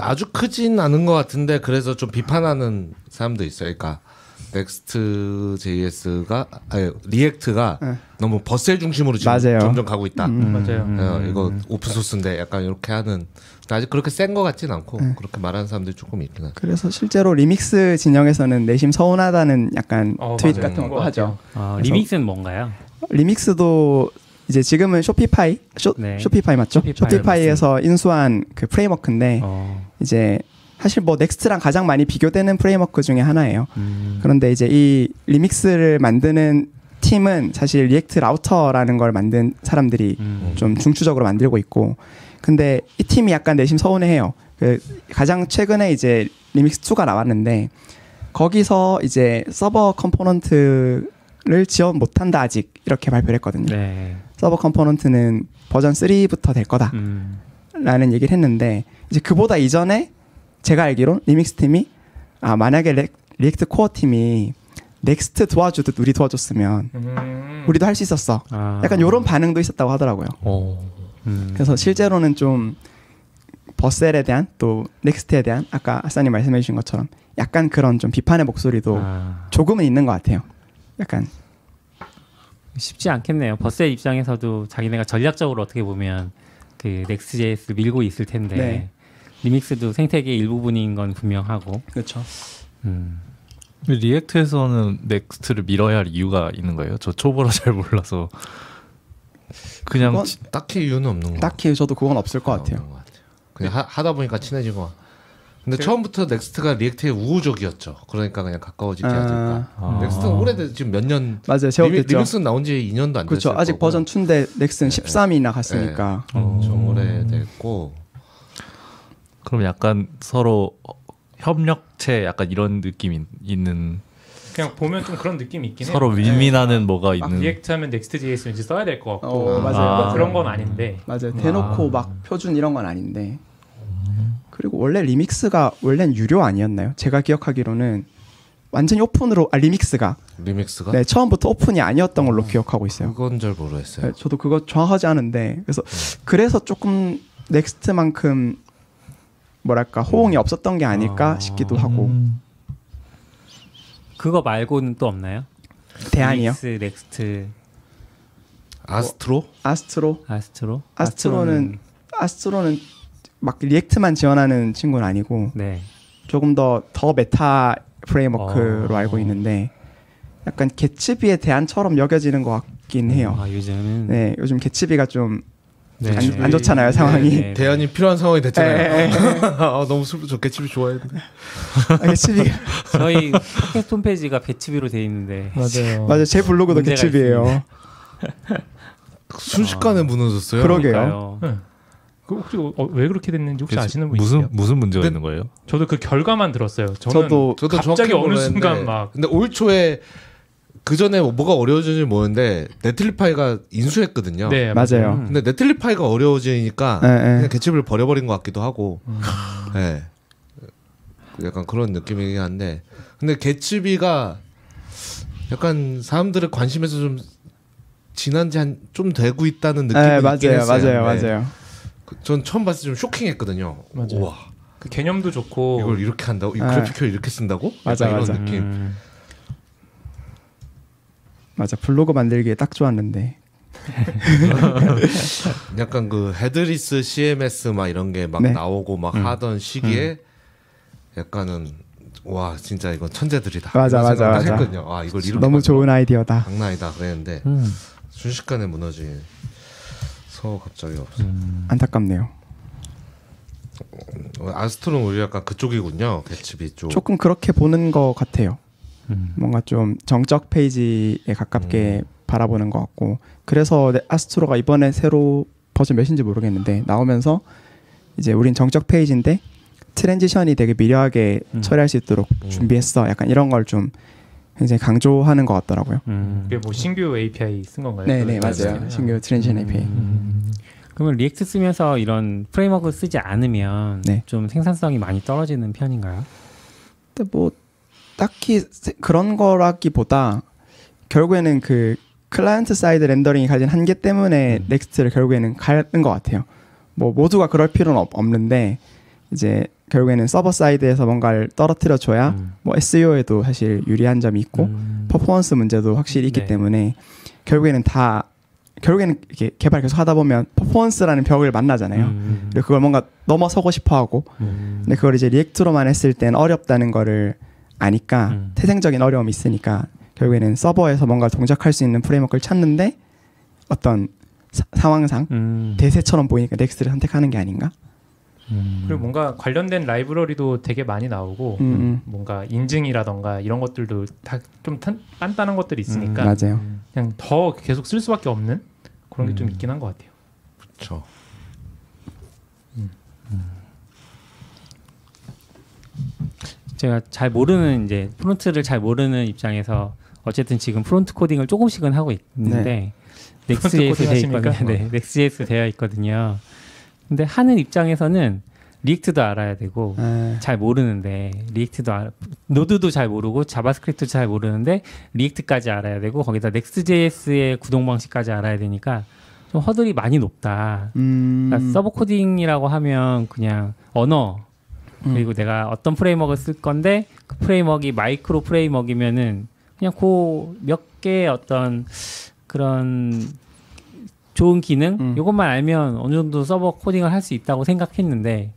아주 크진 않은 것 같은데 그래서 좀 비판하는 사람도 있어요. 그러니까 Next.js가 아니 React가 네. 너무 Vercel 중심으로 지금 맞아요. 점점 가고 있다. 음. 맞아요. 어, 이거 open source인데 약간 이렇게 하는 아직 그렇게 센 것 같진 않고 네. 그렇게 말하는 사람들이 조금 있긴 하죠. 그래서 실제로 리믹스 진영에서는 내심 서운하다는 약간 어, 트윗 맞아요. 같은 거것 하죠. 어, 그래서- 리믹스는 뭔가요? 리믹스도 이제 지금은 Shopify 쇼, 네. Shopify 맞죠? Shopify Shopify에서 인수한 그 framework인데 어. 이제 사실 뭐 Next랑 가장 많이 비교되는 framework 중에 하나예요. 음. 그런데 이제 이 Remix를 만드는 팀은 사실 React Router라는 걸 만든 사람들이 음. 좀 중추적으로 만들고 있고 근데 이 팀이 약간 내심 서운해해요. 그 가장 최근에 이제 리믹스 2가 나왔는데 거기서 이제 server component를 지원 못한다 아직 이렇게 발표를 했거든요. 네. server component는 버전 3부터 될 거다라는 음. 얘기를 했는데 이제 그보다 이전에 제가 알기로 리믹스 팀이 아 만약에 렉, React core 팀이 Next 도와주듯 우리 도와줬으면 음. 우리도 할 수 있었어. 아. 약간 이런 반응도 있었다고 하더라고요. 어. 음. 그래서 실제로는 좀 Vercel에 대한 또 Next에 대한 아까 아싸님 말씀해 주신 것처럼 약간 그런 좀 비판의 목소리도 아. 조금은 있는 것 같아요. 약간 쉽지 않겠네요. Vercel 입장에서도 자기네가 전략적으로 어떻게 보면 그 Next.js 밀고 있을 텐데 네. Remix도 생태계 일부분인 건 분명하고. 그렇죠. 음. React에서는 Next를 밀어야 할 이유가 있는 거예요? 저 초보라 잘 몰라서 그냥 지- 딱히 이유는 없는 거 딱히 저도 그건 없을 것 같아요. 것 같아요. 그냥 하, 하다 보니까 친해지고. 근데 제가- 처음부터 Next가 React에 우호적이었죠. 그러니까 그냥 가까워지지 않을까. 아. Next는 오래돼 지금 몇 년. 맞아요. 리믹, 제목했죠. Remix는 나온 지 2년도 안 됐어요. 그렇죠. 아직 버전 2인데 Next 13이나 갔으니까. 좀 오래됐고. 그럼 약간 서로 어, 협력체 약간 이런 느낌이 있는 그냥 보면 좀 그런 느낌이 있긴 해요. 서로 윈윈하는 뭐가 막 있는 React 하면 Next.js 왠지 써야 될 것 같고 어, 맞아요. 뭐 아. 그런 건 아닌데 맞아요. 대놓고 막 표준 이런 건 아닌데. 그리고 원래 Remix가 원래는 유료 아니었나요? 제가 기억하기로는 완전히 오픈으로 아 Remix가 Remix가 네 처음부터 오픈이 아니었던 걸로 기억하고 있어요. 그건 잘 모르겠어요. 네, 저도 그거 정확하지 않은데 그래서 그래서 조금 Next만큼 뭐랄까 호응이 없었던 게 아닐까 아. 싶기도 하고 음. 그거 말고는 또 없나요? 대안이요. Remix, Next, Astro? Astro Astro? Astro는 Astro는 막 React만 지원하는 친구는 아니고 네. 조금 더더 meta framework로 어. 알고 있는데 약간 Gatsby의 대안처럼 여겨지는 것 같긴 해요. 아 요즘은 네, 요즘 Gatsby가 좀 네. 안, 안 좋잖아요 상황이. 네, 네. 대안이 필요한 상황이 네, 됐잖아요. 아, 너무 슬프 좋게 집이 좋아했는데. 아, 개츠비 저희 팟캐스트 홈페이지가 배치비로 돼 있는데 맞아요. 맞아요. 제 블로그도 개츠비예요. 순식간에 무너졌어요. 그러게요. 그 혹시 어, 왜 그렇게 됐는지 혹시 아시는 분 무슨 있어요? 무슨 문제가 그- 있는 거예요? 저도 그 결과만 들었어요. 저는 저도 저도 갑자기 어느 순간 막 근데 올 초에 그 전에 뭐가 어려워지는지 모르는데 네틀리파이가 인수했거든요. 네 맞아요. 음. 근데 네틀리파이가 어려워지니까 네, 네. 그냥 개집을 버려버린 것 같기도 하고, 음. 네. 약간 그런 느낌이긴 한데, 근데 개츠비가 약간 사람들의 관심에서 좀 지난 지 한 좀 되고 있다는 느낌이 네, 있긴 맞아요, 했어요. 맞아요, 네. 맞아요. 그- 전 처음 봤을 때 좀 쇼킹했거든요. 맞아요. 와, 그 개념도 좋고 이걸 이렇게 한다고? 이 네. 그래픽을 이렇게 쓴다고? 맞아, 맞아. 이런 느낌. 음. 맞아. 블로그 만들기에 딱 좋았는데. 약간 그 headless CMS 막 이런 게막 네. 나오고 막 음. 하던 시기에 약간은 와 진짜 이건 천재들이다. 맞아, 맞아. 했거든요. 아 이걸 이렇게 너무. 좋은 아이디어다. 장난 아니다 그랬는데 음. 순식간에 무너져서 갑자기 없어. 안타깝네요. 어, Astro는 우리 약간 그쪽이군요. Gatsby 쪽. 조금 그렇게 보는 것 같아요. 음. 뭔가 좀 정적 페이지에 가깝게 바라보는 것 같고 그래서 네, Astro가 이번에 새로 버전 몇인지 모르겠는데 나오면서 이제 우린 정적 페이지인데 transition이 되게 미려하게 음. 처리할 수 있도록 음. 준비했어. 약간 이런 걸 좀 굉장히 강조하는 것 같더라고요. 음. 그게 뭐 신규 API 쓴 건가요? 네, 네, 맞아요. 신규 transition API. 음. 그러면 React 쓰면서 이런 framework 쓰지 않으면 네. 좀 생산성이 많이 떨어지는 편인가요? 근데 뭐 딱히 세- 그런 거라기보다 결국에는 그 client side rendering이 가진 한계 때문에 음. Next를 결국에는 가는 것 같아요. 뭐 모두가 그럴 필요는 없, 없는데 이제 결국에는 server side에서 뭔가를 떨어뜨려 줘야 음. 뭐 SEO에도 사실 유리한 점이 있고 음. 퍼포먼스 문제도 확실히 있기 네. 때문에 결국에는 다 결국에는 이렇게 개발 계속 하다 보면 퍼포먼스라는 벽을 만나잖아요. 음. 그리고 그걸 뭔가 넘어서고 싶어 하고 음. 근데 그걸 이제 React로만 했을 땐 어렵다는 거를 아니까 음. 태생적인 어려움이 있으니까 결국에는 서버에서 뭔가 동작할 수 있는 framework를 찾는데 어떤 사- 상황상 음. 대세처럼 보이니까 Next를 선택하는 게 아닌가? 음. 그리고 뭔가 관련된 라이브러리도 되게 많이 나오고 음, 음. 뭔가 인증이라던가 이런 것들도 다 좀 단단한 것들이 있으니까 음, 맞아요. 그냥 더 계속 쓸 수밖에 없는 그런 게 좀 음. 있긴 한 것 같아요. 그렇죠. 제가 잘 모르는 이제 front를 잘 모르는 입장에서 어쨌든 지금 front 코딩을 조금씩은 하고 있는데 NextJS 코딩 되어? 있거든요. 네, NextJS 되어 있거든요. 근데 하는 입장에서는 React도 알아야 되고 아, 잘 모르는데 React도 알, Node도 잘 모르고 JavaScript도 잘 모르는데 React까지 알아야 되고 거기다 NextJS의 구동 방식까지 알아야 되니까 좀 허들이 많이 높다. 음, 그러니까 서버 코딩이라고 하면 그냥 언어 음. 그리고 내가 어떤 framework를 쓸 건데 그 framework가 micro framework이면은 그냥 그 몇 개의 어떤 그런 좋은 기능 음. 이것만 알면 어느 정도 서버 코딩을 할 수 있다고 생각했는데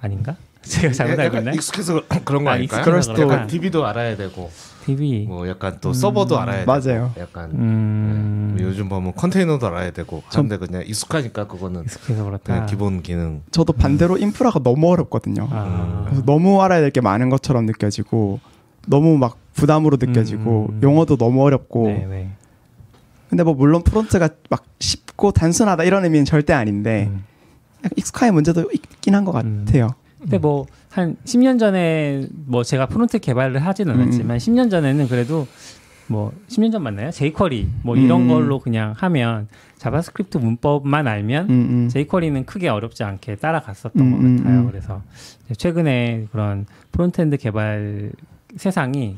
아닌가? 제가 잘못 알고 약간 있나요? 익숙해서 그런 거 아, 아닐까요? 그럴 수도-? DB도 알아야 되고 DB 뭐 약간 또 서버도 알아야 되고 맞아요. 약간 음, 네. 요즘 보면 컨테이너도 알아야 되고 전- 근데 그냥 익숙하니까 그거는 익숙해서 그렇다. 기본 기능 저도 반대로 인프라가 너무 어렵거든요. 아, 그래서 너무 알아야 될 게 많은 것처럼 느껴지고 너무 막 부담으로 느껴지고 음. 용어도 너무 어렵고 네, 네. 근데 뭐 물론 front가 막 쉽고 단순하다 이런 의미는 절대 아닌데 음. 익숙함의 문제도 있긴 한 것 음. 같아요. 근데 뭐 한 10년 전에 뭐 제가 front 개발을 하지는 음. 않았지만 10년 전에는 그래도 뭐 10년 전 맞나요? jQuery 뭐 이런 음. 걸로 그냥 하면 JavaScript 문법만 알면 음, 음. jQuery는 크게 어렵지 않게 따라갔었던 음, 것 음, 같아요. 음. 그래서 최근에 그런 frontend 개발 세상이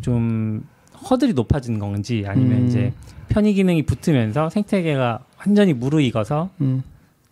좀 허들이 높아진 건지 아니면 음. 이제 편의 기능이 붙으면서 생태계가 완전히 무르익어서 음.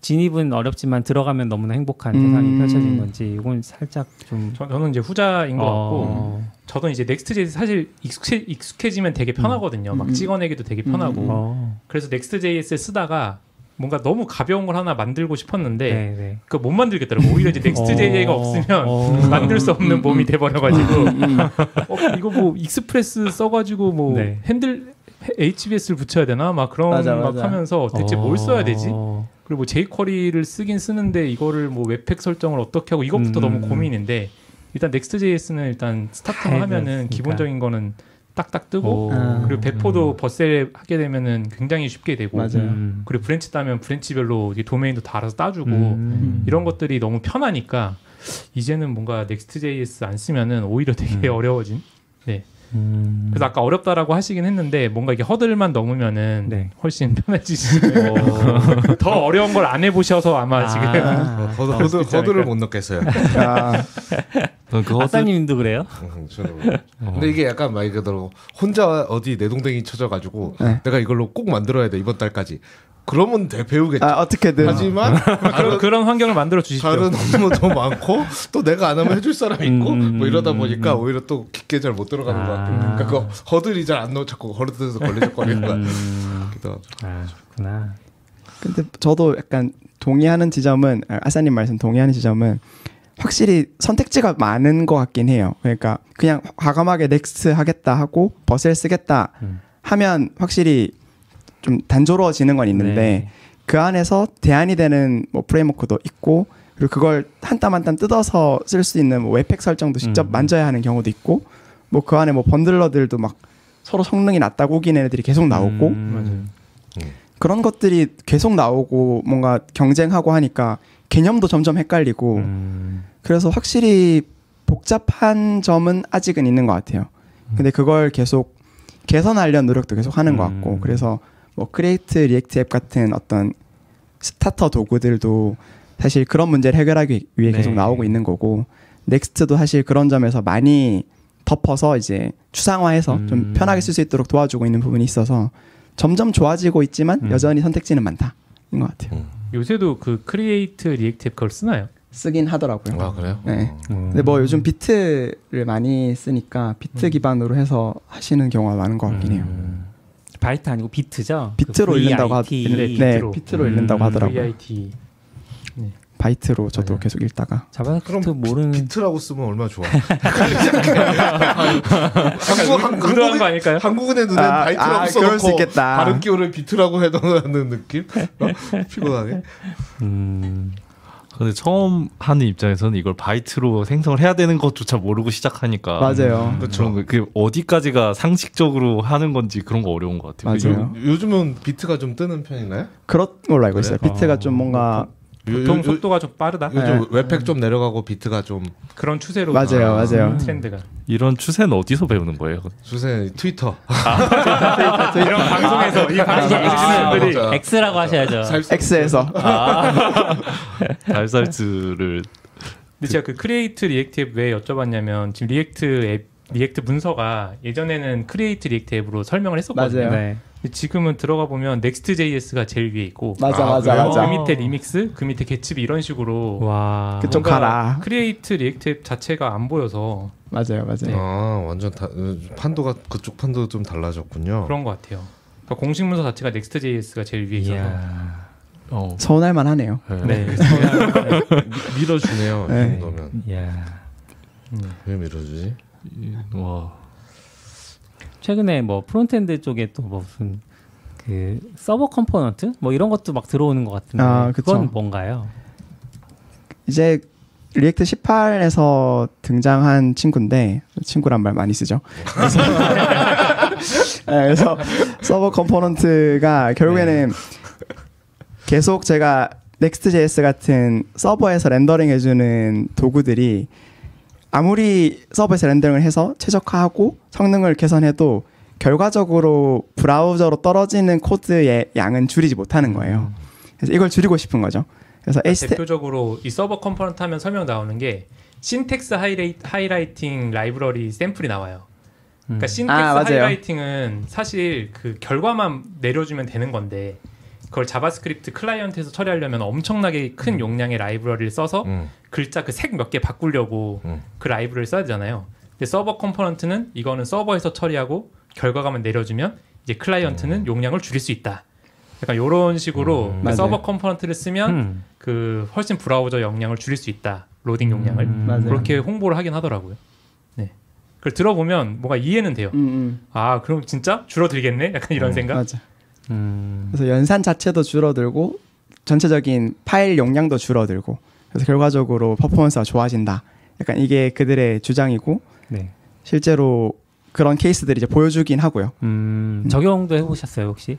진입은 어렵지만 들어가면 너무나 행복한 음. 세상이 펼쳐진 건지 이건 살짝 좀 저, 저는 이제 후자인 것 같고 어, 저도 이제 NextJS 사실 익숙해, 익숙해지면 되게 편하거든요. 막 음. 찍어내기도 되게 편하고 음. 어, 그래서 NextJS 쓰다가 뭔가 너무 가벼운 걸 하나 만들고 싶었는데 네, 네. 그 못 만들겠더라고. 오히려 이제 NextJS가 어, 없으면 어. 만들 수 없는 음, 몸이 음. 돼버려가지고 음. 어, 이거 뭐 Express 써가지고 뭐 네. 핸들 HBS를 붙여야 되나 막 그런 맞아, 막 맞아. 하면서 대체 뭘 써야 되지? 어, 그리고 뭐 jQuery를 쓰긴 쓰는데 이거를 뭐 Webpack 설정을 어떻게 하고 이것부터 음. 너무 고민인데 일단 NextJS는 일단 스타트만 아, 하면은 그렇습니까? 기본적인 거는 딱딱 뜨고 오. 아. 그리고 배포도 음. Vercel 하게 되면은 굉장히 쉽게 되고 맞아요. 음. 그리고 branch 따면 branch별로 도메인도 다 알아서 따주고 음. 이런 것들이 너무 편하니까 이제는 뭔가 NextJS 안 쓰면은 오히려 되게 음. 어려워진. 네. 음. 그래서 아까 어렵다라고 하시긴 했는데 뭔가 이게 허들만 넘으면은 네. 훨씬 편해지지. 더 어려운 걸 안 해보셔서 아마 지금 아, 어, 허들, 나올 수 허들, 있지 허들을? 못 넘겠어요. 아, 저는 그 허들 아싸님도 그래요? 근데 이게 약간 말 그대로 혼자 어디 내동댕이 쳐져가지고 네. 내가 이걸로 꼭 만들어야 돼 이번 달까지. 그러면 대 배우겠죠. 아 어떻게든 하지만 그런, 다른, 그런 환경을 만들어 주십시오. 다른 업무도 많고 또 내가 안 하면 해줄 사람 있고 음, 뭐 이러다 음, 보니까 음. 오히려 또 깊게 잘 못 들어가는 것 같아요. 아. 그러니까 그거 허들이 잘 안 넘어 자꾸 허들에서 걸리적거리는 것 음. 아, 그렇구나. 근데 저도 약간 동의하는 지점은 아, 아사님 말씀 동의하는 지점은 확실히 선택지가 많은 것 같긴 해요. 그러니까 그냥 과감하게 Next 하겠다 하고 Vercel을 쓰겠다 음. 하면 확실히 좀 단조로워지는 건 있는데 네. 그 안에서 대안이 되는 뭐 framework도 있고 그리고 그걸 한 땀 한 땀 뜯어서 쓸 수 있는 뭐 Webpack 설정도 직접 음. 만져야 하는 경우도 있고 뭐 그 안에 뭐 bundler들도 막 서로 성능이 낫다고 우기는 애들이 계속 나오고 음. 그런 것들이 계속 나오고 뭔가 경쟁하고 하니까 개념도 점점 헷갈리고 음. 그래서 확실히 복잡한 점은 아직은 있는 것 같아요. 근데 그걸 계속 개선하려는 노력도 계속 하는 것 같고 음. 그래서 뭐 Create React App 같은 어떤 starter 도구들도 사실 그런 문제를 해결하기 위해 계속 네. 나오고 있는 거고 Next도 사실 그런 점에서 많이 덮어서 이제 추상화해서 음. 좀 편하게 쓸 수 있도록 도와주고 있는 부분이 있어서 점점 좋아지고 있지만 음. 여전히 선택지는 많다인 것 같아요. 요새도 그 Create React App 그걸 쓰나요? 쓰긴 하더라고요. 아 그래요? 네. 어. 음. 근데 뭐 요즘 Vite를 많이 쓰니까 Vite 기반으로 해서 하시는 경우가 많은 것 같긴 해요. 음. 바이트 아니고 Vite죠? Vite로 그 읽는다고 하, VIT. 네, 네, Vite로. Vite로 음, 읽는다고 하더라고요. VIT. 바이트로 저도 맞아요. 계속 읽다가 JavaScript 그럼 모르는 비트라고 쓰면 얼마나 좋아. 한국 한국 의도한 거 아닐까요? 한국인의 눈엔 아, 바이트라고 아, 써놓고 그럴 수 있겠다. 발음 기호를 비트라고 해놓는 느낌? 어? 피곤하네. 음. 근데 처음 하는 입장에서는 이걸 바이트로 생성을 해야 되는 것조차 모르고 시작하니까 맞아요. 그렇죠. 그런 거, 그 어디까지가 상식적으로 하는 건지 그런 거 어려운 것 같아요. 맞아요. 요, 요즘은 Vite가 좀 뜨는 편인가요? 그런 걸로 알고 있어요. 그래요? Vite가 좀 뭔가 보통 요- 요- 속도가 좀 빠르다. 요즘 네. Webpack 좀 내려가고 Vite가 좀 그런 추세로 맞아요, 아, 맞아요. 트렌드가 이런 추세는 어디서 배우는 거예요? 수세 트위터 이런 방송에서 이 방송 보시는 분들이 맞아. X라고 하셔야죠. X에서 달살즈를 근데 제가 그 Create React App 왜 여쭤봤냐면 지금 React 앱 React 문서가 예전에는 Create React App으로 설명을 했었거든요. 맞아요. 네. 지금은 들어가 보면 Next.js가 제일 위에 있고 맞아 아, 맞아? 맞아. 그 밑에 리믹스, 그 밑에 Gatsby 이런 식으로 와. 그쪽 가라. Create React App 자체가 안 보여서 맞아요 맞아요. 아 완전 다, 판도가 그쪽 판도 좀 달라졌군요. 그런 것 같아요. 그러니까 공식 문서 자체가 Next.js가 제일 위에 있어서. 어, 서운할 만하네요. 네. 미- 밀어주네요. 네. 이 정도면 이야. 왜 밀어주지? 이- 와 최근에 뭐 frontend 쪽에 또 뭐 무슨 그 서버 component 뭐 이런 것도 막 들어오는 것 같은데 아. 그건 뭔가요? 이제 React 18에서 등장한 친구인데 친구란 말 많이 쓰죠. 그래서, 네, 그래서 서버 component가 결국에는 계속 제가 Next.js 같은 서버에서 렌더링 해주는 도구들이 아무리 서버에서 렌더링을 해서 최적화하고 성능을 개선해도 결과적으로 브라우저로 떨어지는 코드의 양은 줄이지 못하는 거예요. 그래서 이걸 줄이고 싶은 거죠. 그래서 HT 대표적으로 이 서버 component 하면 설명 나오는 게 syntax highli-, highlighting 라이브러리 샘플이 나와요. 그러니까 syntax 아. highlighting은 사실 그 결과만 내려주면 되는 건데 그걸 JavaScript 클라이언트에서 처리하려면 엄청나게 큰 용량의 라이브러리를 써서 음. 글자 그 색 몇 개 바꾸려고 음. 그 라이브러리를 써야 되잖아요. 근데 서버 component는 이거는 서버에서 처리하고 결과가만 내려주면 이제 클라이언트는 용량을 줄일 수 있다. 약간 이런 식으로 음. 그. 서버 component를 쓰면 음. 그 훨씬 브라우저 용량을 줄일 수 있다. 로딩 용량을 음. 맞아요. 그렇게 홍보를 하긴 하더라고요. 네. 그걸 들어보면 뭔가 이해는 돼요. 음, 음. 아 그럼 진짜 줄어들겠네? 약간 이런 음. 생각. 맞아. 음. 그래서 연산 자체도 줄어들고 전체적인 파일 용량도 줄어들고 그래서 결과적으로 퍼포먼스가 좋아진다. 약간 이게 그들의 주장이고 네. 실제로 그런 케이스들이 이제 보여주긴 하고요. 음. 적용도 해보셨어요 혹시?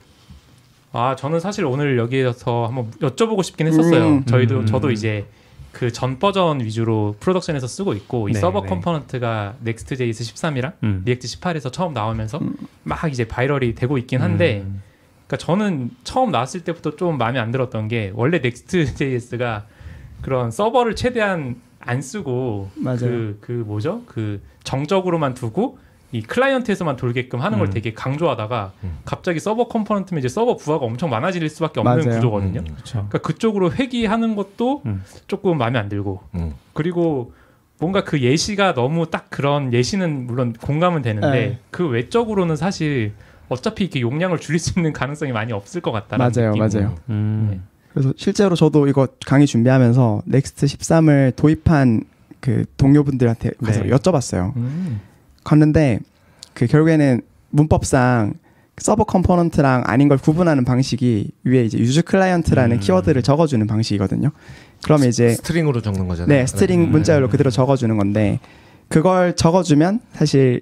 아 저는 사실 오늘 여기에서 한번 여쭤보고 싶긴 했었어요. 음. 저희도 음. 저도 이제 그 전 버전 위주로 프로덕션에서 쓰고 있고 이 네, 서버 네. component가 Next.js 13이랑 음. React 18에서 처음 나오면서 음. 막 이제 viral이 되고 있긴 한데 음. 그러니까 저는 처음 나왔을 때부터 좀 마음에 안 들었던 게 원래 Next.js가 그런 서버를 최대한 안 쓰고 맞아요. 그, 그 뭐죠? 그 정적으로만 두고 이 클라이언트에서만 돌게끔 하는 걸 음. 되게 강조하다가 음. 갑자기 서버 component면 이제 서버 부하가 엄청 많아질 수밖에 없는 맞아요. 구조거든요. 음. 그렇죠. 그러니까 그쪽으로 회귀하는 것도 음. 조금 마음에 안 들고 음. 그리고 뭔가 그 예시가 너무 딱 그런 예시는 물론 공감은 되는데 네. 그 외적으로는 사실 어차피 이렇게 용량을 줄일 수 있는 가능성이 많이 없을 것 같다는 맞아요, 느낌. 맞아요. 음. 네. 그래서 실제로 저도 이거 강의 준비하면서 Next 13을 도입한 그 동료분들한테 가서 네. 여쭤봤어요. 음. 갔는데 그 결국에는 문법상 서버 component랑 아닌 걸 구분하는 방식이 위에 이제 use client라는 음. 키워드를 적어주는 방식이거든요. 그러면 이제 string으로 적는 거잖아요. 네 string 음. 문자열로 그대로 적어주는 건데 그걸 적어주면 사실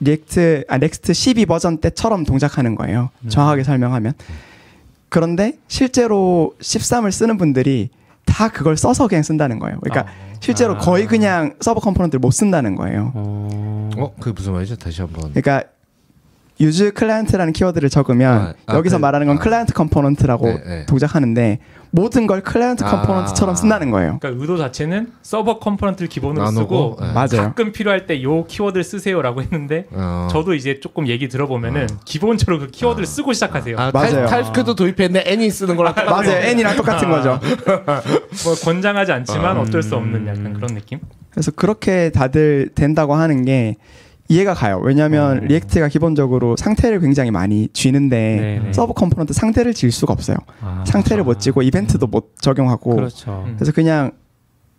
React 아 Next 12 버전 때처럼 동작하는 거예요. 음. 정확하게 설명하면. 그런데 실제로 13을 쓰는 분들이 다 그걸 써서 그냥 쓴다는 거예요. 그러니까 아. 실제로 아. 거의 그냥 서버 component를 못 쓴다는 거예요. 어. 어, 그게 무슨 말이죠? 다시 한번. 그러니까 use client라는 키워드를 적으면 아, 아, 여기서 그- 말하는 건 아. 클라이언트 component라고 네, 네. 동작하는데 모든 걸 클라이언트 아. component처럼 쓴다는 거예요. 그러니까 의도 자체는 서버 component를 기본으로 나누고, 쓰고 네. 맞아요. 가끔 필요할 때 요 키워드를 쓰세요라고 했는데 어. 저도 이제 조금 얘기 들어보면은 기본적으로 그 키워드를 쓰고 시작하세요. 아, 맞아요. 탈, TypeScript 도입했는데 any 쓰는 거랑. 맞아요. any랑 똑같은 거죠. 뭐 권장하지 않지만 음. 어쩔 수 없는 약간 그런 느낌. 그래서 그렇게 다들 된다고 하는 게 이해가 가요. 왜냐하면 어. React가 기본적으로 상태를 굉장히 많이 쥐는데 네네. 서버 component 상태를 쥘 수가 없어요. 아. 상태를 못 쥐고 이벤트도 못 적용하고 그렇죠. 음. 그래서 그냥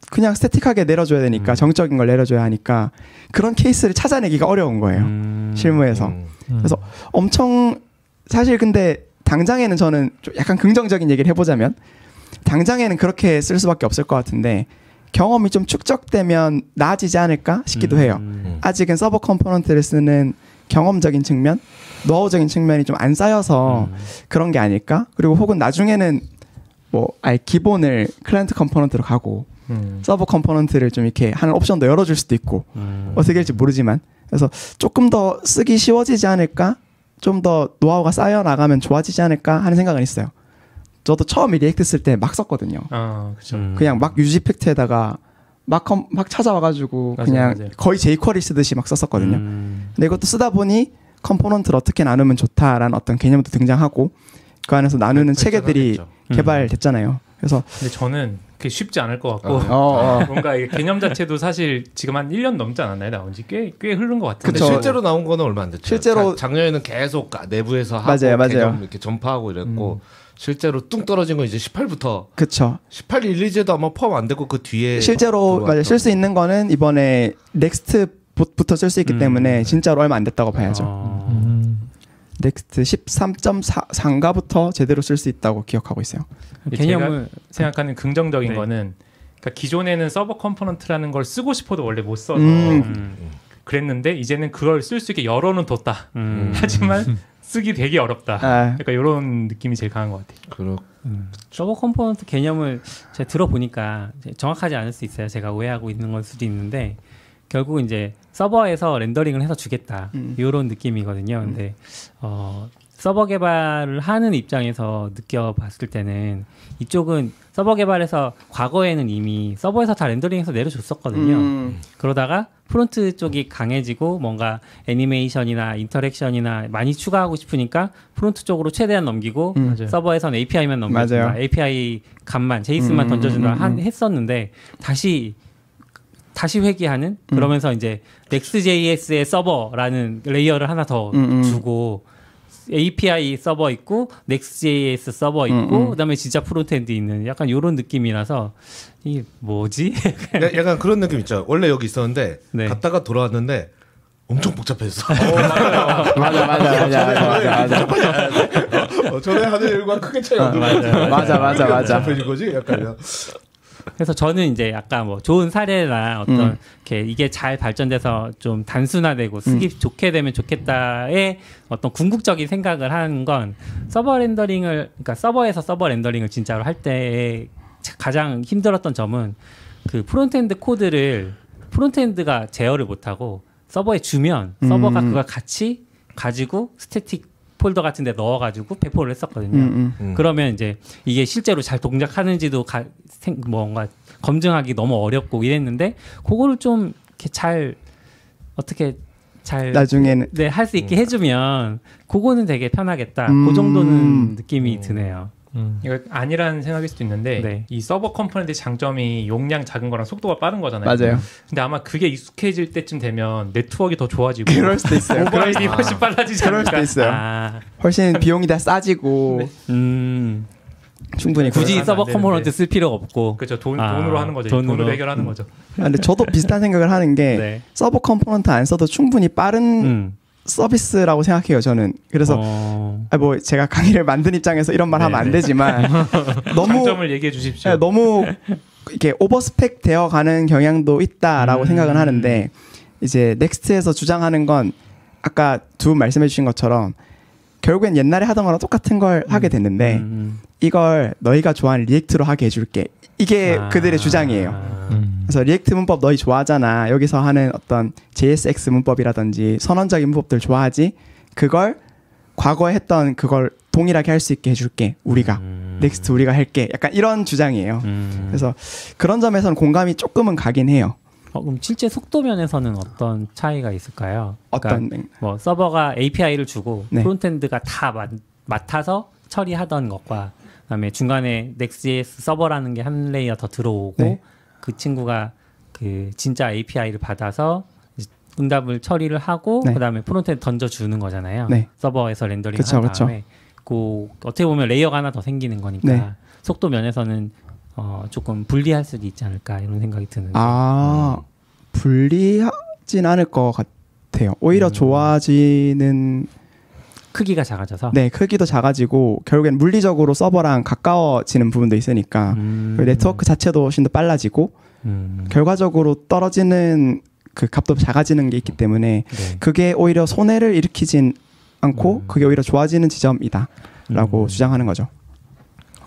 그냥 static하게 내려줘야 되니까 음. 정적인 걸 내려줘야 하니까 그런 케이스를 찾아내기가 어려운 거예요. 음. 실무에서. 음. 그래서 엄청 사실 근데 당장에는 저는 좀 약간 긍정적인 얘기를 해보자면 당장에는 그렇게 쓸 수밖에 없을 것 같은데 경험이 좀 축적되면 나아지지 않을까 싶기도 해요. 음. 아직은 서버 component를 쓰는 경험적인 측면, 노하우적인 측면이 좀 안 쌓여서 음. 그런 게 아닐까? 그리고 혹은 나중에는 뭐 아예 기본을 클라이언트 component로 가고 음. 서버 component를 좀 이렇게 하는 옵션도 열어줄 수도 있고 음. 어떻게 될지 모르지만 그래서 조금 더 쓰기 쉬워지지 않을까 좀 더 노하우가 쌓여 나가면 좋아지지 않을까 하는 생각은 있어요. 저도 처음에 React 쓸 때 막 썼거든요. 아, 그렇죠. 음. 그냥 막 useEffect에다가 막, 컴- 막 찾아와가지고 맞아요, 그냥 맞아요. 거의 jQuery 쓰듯이 막 썼었거든요. 음. 근데 이것도 쓰다 보니 component를 어떻게 나누면 좋다라는 어떤 개념도 등장하고 그 안에서 나누는 체계들이 발전하겠죠. 음. 개발됐잖아요. 그래서 근데 저는 그게 쉽지 않을 것 같고 어. 어, 어. 뭔가 이게 개념 자체도 사실 지금 한 1년 넘지 않았나요? 나온 지 꽤 꽤 흐른 것 같은데. 근데 그쵸. 실제로 나온 거는 얼마 안 됐죠. 실제로- 자- 작년에는 계속 내부에서 하고 맞아요, 맞아요. 개념 이렇게 전파하고 이랬고 실제로 뚱 떨어진 건 이제 18부터 그쵸. 18 release도 아마 포함 안 되고 그 뒤에 실제로 맞아요. 쓸 수 있는 거는 이번에 Next부터 쓸 수 있기 음. 때문에 진짜로 얼마 안 됐다고 봐야죠. 어. 음. Next 13.4인가부터 제대로 쓸 수 있다고 기억하고 있어요. 개념을 생각하는 긍정적인 네. 거는 그러니까 기존에는 서버 component라는 걸 쓰고 싶어도 원래 못 써서 음. 음. 그랬는데 이제는 그걸 쓸 수 있게 열어는 뒀다. 음. 하지만 쓰기 되게 어렵다. 아, 약간 이런 느낌이 제일 강한 것 같아요. 그렇 음. 서버 component 개념을 제가 들어보니까 정확하지 않을 수 있어요. 제가 오해하고 있는 걸 수도 있는데 결국 이제 서버에서 렌더링을 해서 주겠다 음. 이런 느낌이거든요. 근데 어, 서버 개발을 하는 입장에서 느껴봤을 때는 이쪽은 서버 개발에서 과거에는 이미 서버에서 다 렌더링해서 내려줬었거든요. 음, 그러다가 front 쪽이 강해지고 뭔가 애니메이션이나 interaction이나 많이 추가하고 싶으니까 front 쪽으로 최대한 넘기고 음. 서버에서는 API만. 맞아요. API 값만 JSON만 음, 던져준다 음, 음, 한, 음. 했었는데 다시 다시 회귀하는 음. 그러면서 이제 Next.js의 서버라는 layer를 하나 더 음, 음. 주고 API 서버 있고 Next.js 서버 있고 음, 음. 그다음에 진짜 frontend 있는 약간 이런 느낌이라서 이게 뭐지? 야- 약간 그런 느낌 있죠. 원래 여기 있었는데 네. 갔다가 돌아왔는데 엄청 복잡했어. 맞아, 맞아, 맞아, 맞아, 맞아. 어, 전에 하는 일과 크게 차이 없는. 것 같아. 맞아, 맞아, 맞아. 복잡해진 거지? 약간 그래서 저는 이제 약간 뭐 좋은 사례나 어떤 음. 이렇게 이게 잘 발전돼서 좀 단순화되고 쓰기 음. 좋게 되면 좋겠다의 어떤 궁극적인 생각을 하는 건 서버 렌더링을 그러니까 서버에서 서버 렌더링을 진짜로 할 때 가장 힘들었던 점은 그 frontend 코드를 frontend가 제어를 못하고 서버에 주면 서버가 음. 그걸 같이 가지고 static 폴더 같은 데 넣어가지고 배포를 했었거든요. 음, 음. 음. 그러면 이제 이게 실제로 잘 동작하는지도 가, 생, 뭔가 검증하기 너무 어렵고 이랬는데 그거를 좀 이렇게 잘 어떻게 잘 나중에는 네, 할 수 있게 해주면 그거는 되게 편하겠다. 음. 그 정도는 느낌이 드네요. 음. 이거 아니라는 생각일 수도 있는데 네. 이 서버 component의 장점이 용량 작은 거랑 속도가 빠른 거잖아요. 맞아요. 근데 아마 그게 익숙해질 때쯤 되면 네트워크가 더 좋아지고 그럴 수도 있어요. 모바일이 훨씬 빨라지지 그럴. 수도 있어요. 아, 훨씬 비용이 다 싸지고 음, 충분히 굳이 서버 안 component. 쓸 필요가 없고. 그렇죠. 돈, 아, 돈으로 하는 거죠. 돈으로. 돈으로 해결하는 음. 거죠. 아, 근데 저도 비슷한 생각을 하는 게 네. 서버 component 안 써도 충분히 빠른 음. 서비스라고 생각해요. 저는 그래서 어, 아, 뭐 제가 강의를 만든 입장에서 이런 말 하면 안 네네. 되지만 너무 장점을 얘기해 주십시오. 네, 너무 이렇게 overspec 되어 가는 경향도 있다라고 음. 생각은 하는데 이제 Next에서 주장하는 건 아까 두 분 말씀해 주신 것처럼 결국엔 옛날에 하던 거랑 똑같은 걸 하게 됐는데 음, 이걸 너희가 좋아하는 React로 하게 해줄게 이게 아. 그들의 주장이에요. 음. 그래서 React 문법 너희 좋아하잖아. 여기서 하는 어떤 JSX 문법이라든지 선언적인 문법들 좋아하지. 그걸 과거에 했던 그걸 동일하게 할 수 있게 해줄게. 우리가 음. Next 우리가 할게. 약간 이런 주장이에요. 음. 그래서 그런 점에서는 공감이 조금은 가긴 해요. 어, 그럼 실제 속도 면에서는 어떤 차이가 있을까요? 그러니까 어떤 맥- 뭐 서버가 API를 주고 네. frontend가 다 맡, 맡아서 처리하던 것과 그다음에 중간에 Next.js 서버라는 게 한 layer 더 들어오고 네. 그 친구가 그 진짜 API를 받아서 응답을 처리를 하고 네. 그다음에 frontend 던져 주는 거잖아요. 네. 서버에서 렌더링 그쵸, 한. 다음에 그 어떻게 보면 layer가 하나 더 생기는 거니까 네. 속도 면에서는 어, 조금 불리할 수도 있지 않을까 이런 생각이 드는데. 아 불리하진 않을 것 같아요. 오히려 음. 좋아지는 크기가 작아져서. 네 크기도 작아지고 결국엔 물리적으로 서버랑 가까워지는 부분도 있으니까 음. 네트워크 자체도 훨씬 더 빨라지고 음. 결과적으로 떨어지는 그 값도 작아지는 게 있기 때문에 네. 그게 오히려 손해를 일으키진 않고 음. 그게 오히려 좋아지는 지점이다라고 음. 주장하는 거죠.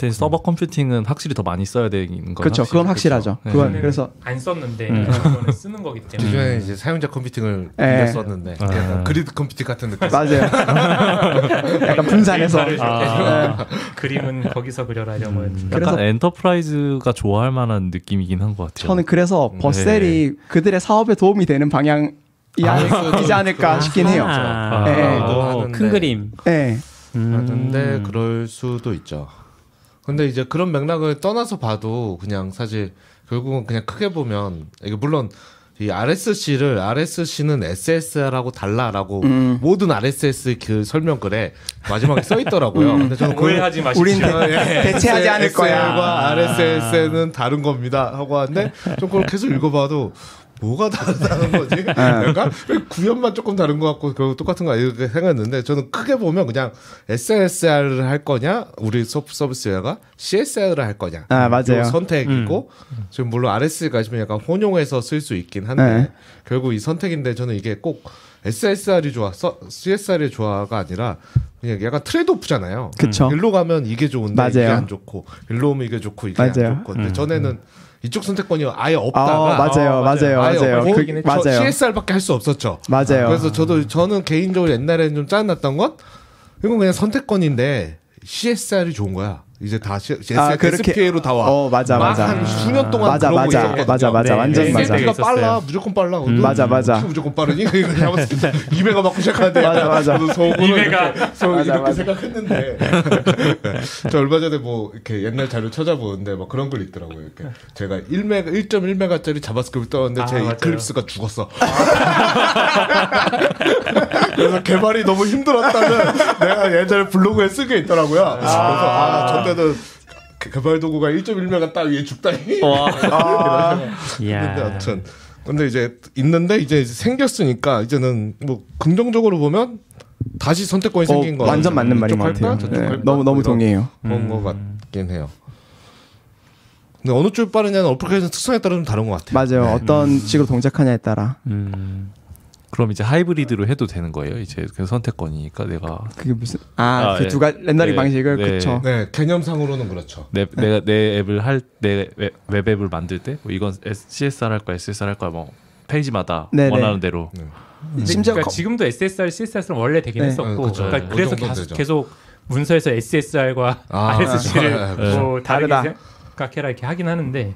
근데 서버 컴퓨팅은 확실히 더 많이 써야 되는 건 그렇죠. 그건 확실하죠. 네. 그건 저는 그래서 안 썼는데 음. 이거는 쓰는 거기 때문에 기존에 이제 사용자 컴퓨팅을 예. 빌렸었는데 아. 그리드 컴퓨팅 같은 느낌. 맞아요. 약간 분산해서 네, 아. 그림은 거기서 그려라 이런 거였는데 약간 그래서- enterprise가 좋아할 만한 느낌이긴 한 것 같아요. 저는 그래서 Vercel이 그들의 사업에 도움이 되는 방향이 아닐까, 않을까 싶긴 해요. 아, 네. 오, 큰. 그림. 네. 음. 하는데 그럴 수도 있죠. 근데 이제 그런 맥락을 떠나서 봐도 그냥 사실 결국은 그냥 크게 보면 이게 물론 이 RSC를 RSC는 SSR하고 달라라고 음. 모든 RSC 그 설명글에 마지막에 써 있더라고요. 근데 저는 오해하지 마십시오. 우린 대- 대체하지 않을 거야. 과 RSS는 다른 겁니다 하고 하는데 좀 그걸 계속 읽어봐도 뭐가 다르다는 거지? 네. 약간 왜 구현만 조금 다른 것 같고 결국 똑같은 거 이렇게 생각했는데 저는 크게 보면 그냥 SSR을 할 거냐 우리 서- 서비스웨어가 CSR을 할 거냐 아, 맞아요. 요 선택이고 지금 물론 RS가 지금 약간 혼용해서 쓸 수 있긴 한데 네. 결국 이 선택인데 저는 이게 꼭 SSR이 좋아, 서- CSR이 좋아가 아니라 그냥 약간 트레이드오프잖아요. 그쵸. 일로 가면 이게 좋은데 이게 맞아요. 안 좋고 일로 오면 이게 좋고 이게 맞아요. 안 좋고 근데 음. 전에는 이쪽 선택권이 아예 아, 없다가 맞아요, 어, 맞아요, 맞아요. 아예 맞아요. 그, 저 맞아요, CSR밖에 할 수 없었죠. 맞아요. 그래서 저도 저는 개인적으로 옛날에는 좀 짜증났던 건 이건 그냥 선택권인데 CSR이 좋은 거야. 이제 다 C, 아, 그렇게- SPA로 다 와. 어, 맞아, 맞아. 막한 수년 동안 맞아, 그러고 맞아, 있었거든요. 맞아, 맞아, 네, 완전 네, 맞아. 네. SP가 빨라. 무조건 빨라. 음, 맞아, 맞아. 무조건 빠르니? 이거 잡았을 때 2메가 맞고 시작하는데 맞아, 맞아. 이렇게, 속 맞아, 이렇게 맞아. 생각했는데 저 얼마 전에 뭐 이렇게 옛날 자료 찾아보는데 막 그런 글 있더라고요. 이렇게 제가 1메가 1.1메가짜리 JavaScript 떴는데 아, 제 맞아요. Eclipse가 죽었어. 그래서 개발이 너무 힘들었다는 내가 예전에 블로그에 쓴 게 있더라고요. 그래서 아, 저 때는 개발 도구가 1.1메가 따위에 죽다니. 이야. 근데 아무튼 근데 이제 있는데 이제 생겼으니까 이제는 뭐 긍정적으로 보면 다시 선택권이 어, 생긴 거 완전 맞는 말인 것? 같아요. 네? 너무 너무 동의해요. 그런 거 같긴 해요. 근데 어느 쪽이 빠르냐는 어플리케이션 특성에 따라 좀 다른 것 같아요. 맞아요. 어떤 식으로 동작하냐에 따라 음. 그럼 이제 하이브리드로 해도 되는 거예요. 이제 그 선택권이니까 내가 그게 무슨 아 아, 그 예. 두 가지 렌더링 네, 방식을 네. 그쵸. 네 개념상으로는 그렇죠. 내 내가 내 앱을 할 내 웹 앱을 만들 때 뭐 이건 S- CSR 할 거야, SSR 할 거야, 뭐 페이지마다 네네. 원하는 대로. 근데 심지어 그러니까 거- 지금도 SSR, CSR은 원래 되긴 네. 했었고, 네, 그쵸. 그러니까 네, 그래서 계속. 계속 문서에서 SSR과 아, RSC를 아, 뭐 다르게 다르다. 생각해라 이렇게 하긴 하는데,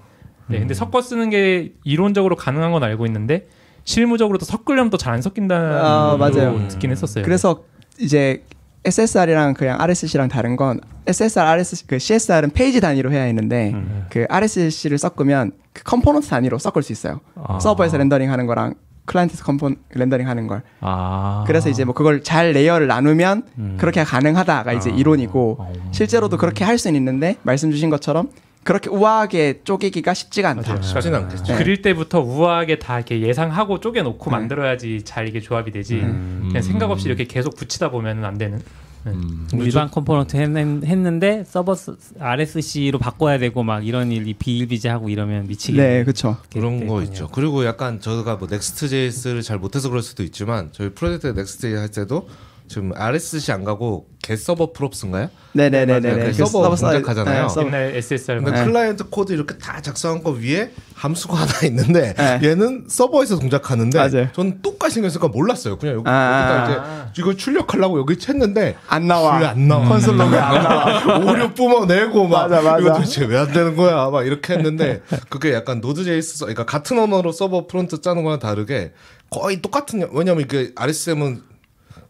네, 근데 섞어 쓰는 게 이론적으로 가능한 건 알고 있는데 실무적으로도 섞으려면 또 잘 안 섞인다는 아, 것도 맞아요. 듣긴 했었어요. 그래서 이제 SSR이랑 그냥 RSC랑 다른 건 SSR, RSC, 그 CSR은 페이지 단위로 해야 했는데 음. 그 RSC를 섞으면 그 component 단위로 섞을 수 있어요. 아. 서버에서 렌더링 하는 거랑 클라이언트에서 compo 렌더링 하는 걸. 아. 그래서 이제 뭐 그걸 잘 layer를 나누면 음. 그렇게 가능하다가 이제 아. 이론이고 어. 실제로도 그렇게 할 수는 있는데 말씀 주신 것처럼 그렇게 우아하게 쪼개기가 쉽지가 않다. 쉽진 않겠죠. 네. 그릴 때부터 우아하게 다 이렇게 예상하고 쪼개놓고 네. 만들어야지 잘 이게 조합이 되지. 음. 그냥 생각 없이 이렇게 계속 붙이다 보면은 안 되는. 음. 일반 component 했는, 했는데 서버 스- RSC로 바꿔야 되고 막 이런 일이 비일비재하고 이러면 미치게. 네, 그렇죠. 그런 거 있죠. 그리고 약간 저가 뭐 Next.js를 잘 못해서 그럴 수도 있지만 저희 프로젝트 Next.js 할 때도 지금 RSC 안 가고 get server props인가요? 네네네네. 그 서버 동작하잖아요. 네, 서버. 옛날 SSR 근데 네. 클라이언트 코드 이렇게 다 작성한 거 위에 함수가 하나 있는데 네. 얘는 서버에서 동작하는데 맞아요. 저는 똑같이 생겼으니까 몰랐어요. 그냥 여기, 아, 여기다 이제 이걸 출력하려고 여기 쳤는데 안 나와. 왜 안 나와? console log에 안 나와. 오류 뿜어내고 막 맞아, 맞아. 이거 도대체 왜 안 되는 거야? 막 이렇게 했는데 그게 약간 Node.js 서- 그러니까 같은 언어로 서버 프론트 짜는 거랑 다르게 거의 똑같은 왜냐면 이게 RSC는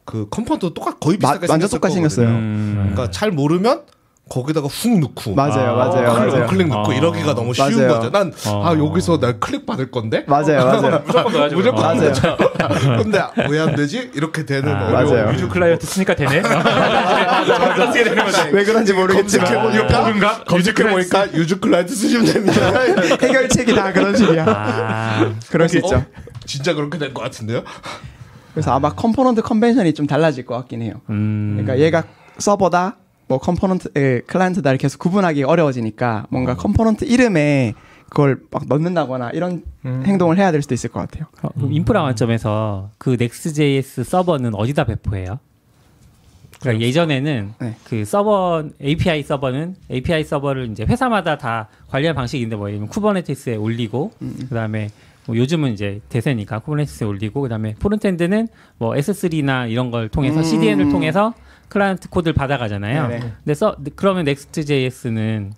그 component 똑같 거의 마- 비슷하게 완전 똑같이. 생겼어요. 음. 그러니까 잘 모르면 거기다가 hook 넣고 맞아요, 아, 맞아요, 클릭, 맞아요. 클릭 넣고 아. 이러기가 너무 쉬운 맞아요. 거죠. 난 아 어. 여기서 날 클릭 받을 건데 맞아요, 맞아요. 무조건 넣어야죠. 무조건 그럼. 맞아요. 근데 왜 안 되지? 이렇게 되는 아, 어려운 맞아요. use client 쓰니까 되네. 어떻게 되는 거지? 왜 그런지 모르겠지만 검색해보니까 검색해보니까 use client 쓰시면 됩니다. 해결책이 다 그런 식이야. 아. 그럴 수 있죠. 어? 진짜 그렇게 될 것 같은데요? 그래서 아마 component convention이 좀 달라질 것 같긴 해요. 음. 그러니까 얘가 서버다, 뭐 component, 에, 클라이언트다를 계속 구분하기 어려워지니까 뭔가 component 이름에 그걸 막 넣는다거나 이런 행동을 해야 될 수도 있을 것 같아요. 어, 그럼 인프라 관점에서 그 Next.js 서버는 어디다 배포해요? 그러니까 예전에는 네. 그 서버 API 서버는 API 서버를 이제 회사마다 다 관리하는 방식인데 뭐 예를 들면 Kubernetes에 올리고 그다음에 뭐 요즘은 이제 대세니까 Kubernetes에 올리고 그다음에 frontend는 뭐 S3나 이런 걸 통해서 음. CDN을 통해서 클라이언트 코드를 받아가잖아요. 네네. 써 그러면 Next.js는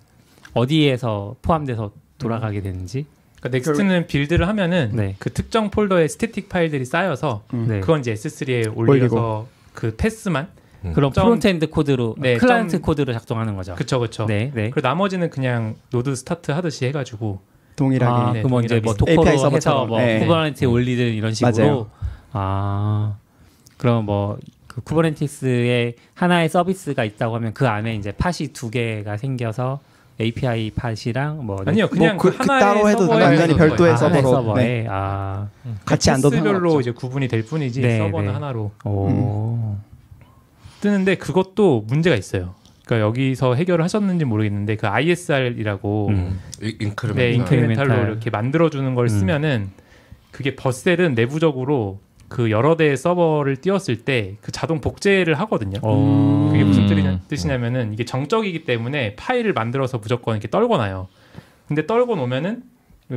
어디에서 포함돼서 돌아가게 되는지 그러니까 Next는 build를 하면은 네. 그 특정 폴더에 static 파일들이 쌓여서 네. 그건 이제 S3에 올려서 그 path만 그럼 점- frontend 코드로 네, 클라이언트 점- 코드로 작동하는 거죠. 그쵸 그쵸. 네, 네. 그리고 나머지는 그냥 node start 하듯이 해가지고 동일하게 아, 네, 그 뭐 이제 뭐. Docker로 API 해서. 뭐 네. Kubernetes에 올리든 이런 식으로. 맞아요. 아, 그럼 뭐 그 Kubernetes에 하나의 서비스가 있다고 하면 그 안에 이제 pod이 두 개가 생겨서 API pod이랑 뭐 아니요 그냥 그- 그, 그 하나의 따로 해도 서버에 완전히 별도의. 아, 서버로, 서버에 아, 같이 안 path별로 상관없죠. 이제 구분이 될 뿐이지 네, 서버는 네. 하나로 오, 뜨는데 그것도 문제가 있어요. 그러니까 여기서 해결을 하셨는지 모르겠는데 그 ISR이라고 음. 이- incremental. 네, incremental로 incremental. 이렇게 만들어 주는 걸 음. 쓰면은 그게 Vercel은 내부적으로 그 여러 대의 서버를 띄웠을 때 그 자동 복제를 하거든요. 오. 그게 무슨 음. 뜻이냐, 뜻이냐면은 이게 정적이기 때문에 파일을 만들어서 무조건 이렇게 떨궈놔요. 근데 떨궈 놓으면은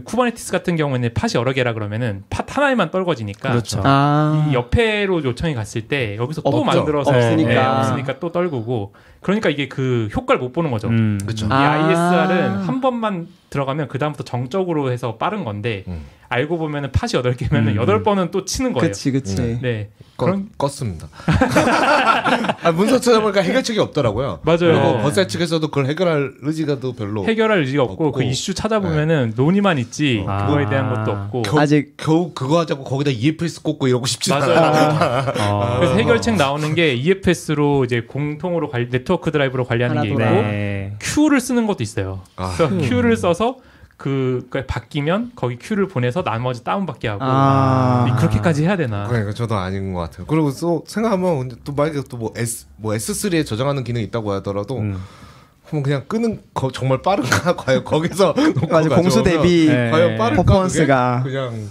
Kubernetes 같은 경우에는 팟이 여러 개라 그러면은 Pod 하나에만 떨궈지니까 그렇죠. 아 이 옆에로 요청이 갔을 때 여기서 또 없죠. 만들어서 없으니까. 네, 없으니까 또 떨구고 그러니까 이게 그 효과를 못 보는 거죠. 음. 그쵸. 이 아. ISR은 한 번만 들어가면 그 다음부터 정적으로 해서 빠른 건데 음. 알고 보면은 팟이 여덟 개면은 음. 여덟 번은 또 치는 거예요. 그치 그치 네, 꺼, 그런 껐습니다. 아, 문서 찾아보니까 해결책이 없더라고요. 맞아요. 그리고 버셀 측에서도 그걸 해결할 의지가 또 별로 해결할 의지가 없고, 없고. 그 이슈 찾아보면은 논의만 있지 아. 그거에 대한 것도 없고 겨우, 아직 겨우 그거 하자고 거기다 EFS 꽂고 이러고 싶지 맞아요. 않아. 어. 그래서 해결책 나오는 게 EFS로 이제 공통으로 관리, 네트워크 드라이브로 관리하는 게 있고 더 네. Q를 쓰는 것도 있어요. 아. 그래서 Q를 써서 그 그러니까 바뀌면 거기 Q를 보내서 나머지 다운받게 하고 아. 그렇게까지 해야 되나? 그러니까 저도 아닌 것 같아요. 그리고 또 생각하면 또 만약에 또뭐 S 뭐 S3에 저장하는 기능이 있다고 하더라도 음. 그럼 그냥 끄는 거 정말 빠른가 과연 거기서 놓고 맞아 공수 대비 네. 과연 빠를까 퍼포먼스가. 그게? 그냥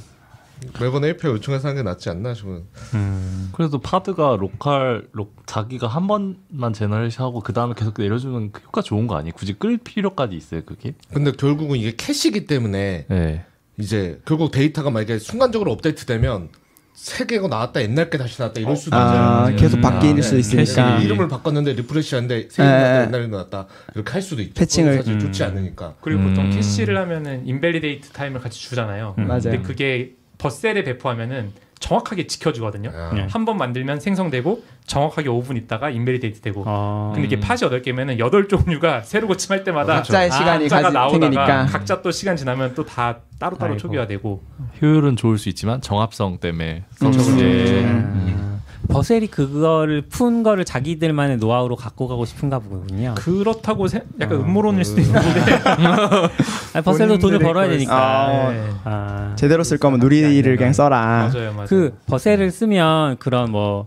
매번 API 요청해서 하는 게 낫지 않나 싶은. 음. 그래도 Pod가 로컬 로, 자기가 한 번만 generation하고 그 다음에 계속 내려주는 그 효과 좋은 거 아니에요? 굳이 끌 필요까지 있어요 그게? 근데 결국은 이게 캐시기 때문에 네. 이제 결국 데이터가 만약에 순간적으로 업데이트되면 새 개가 나왔다 옛날 게 다시 나왔다 이럴 수도 아 있잖아요. 계속 음. 바뀔 아, 수 네. 있으니까 캐시. 이름을 바꿨는데 refresh하는데 새 예, 이름 나왔다 예. 옛날에 나왔다 이렇게 할 수도 있죠. fetching을- 사실 음. 좋지 않으니까. 그리고 보통 음. 캐시를 하면은 invalidate time을 같이 주잖아요. 음. 맞아요. 근데 그게 Vercel에 배포하면은 정확하게 지켜주거든요. 아. 네. 한번 만들면 생성되고 정확하게 5분 있다가 invalidate 되고. 어. 근데 이게 팟이 8개면은 8종류가 새로 고침할 때마다 각자의 시간이 각자가 나오다가 생기니까 각자 또 시간 지나면 또 다 따로따로. 초기화되고 효율은 좋을 수 있지만 정합성 때문에 그렇죠, 서비스에 그렇죠. 음. Vercel이 그거를 푼 거를 자기들만의 노하우로 갖고 가고 싶은가 보군요. 그렇다고 세- 약간 어. 음모론일 수도 있는데 아니, Vercel도 돈을 벌어야 걸 되니까. 아, 네. 아. 제대로 쓸 거면 우리를 그냥 써라 맞아요, 맞아요. 그 Vercel을 쓰면 그런 뭐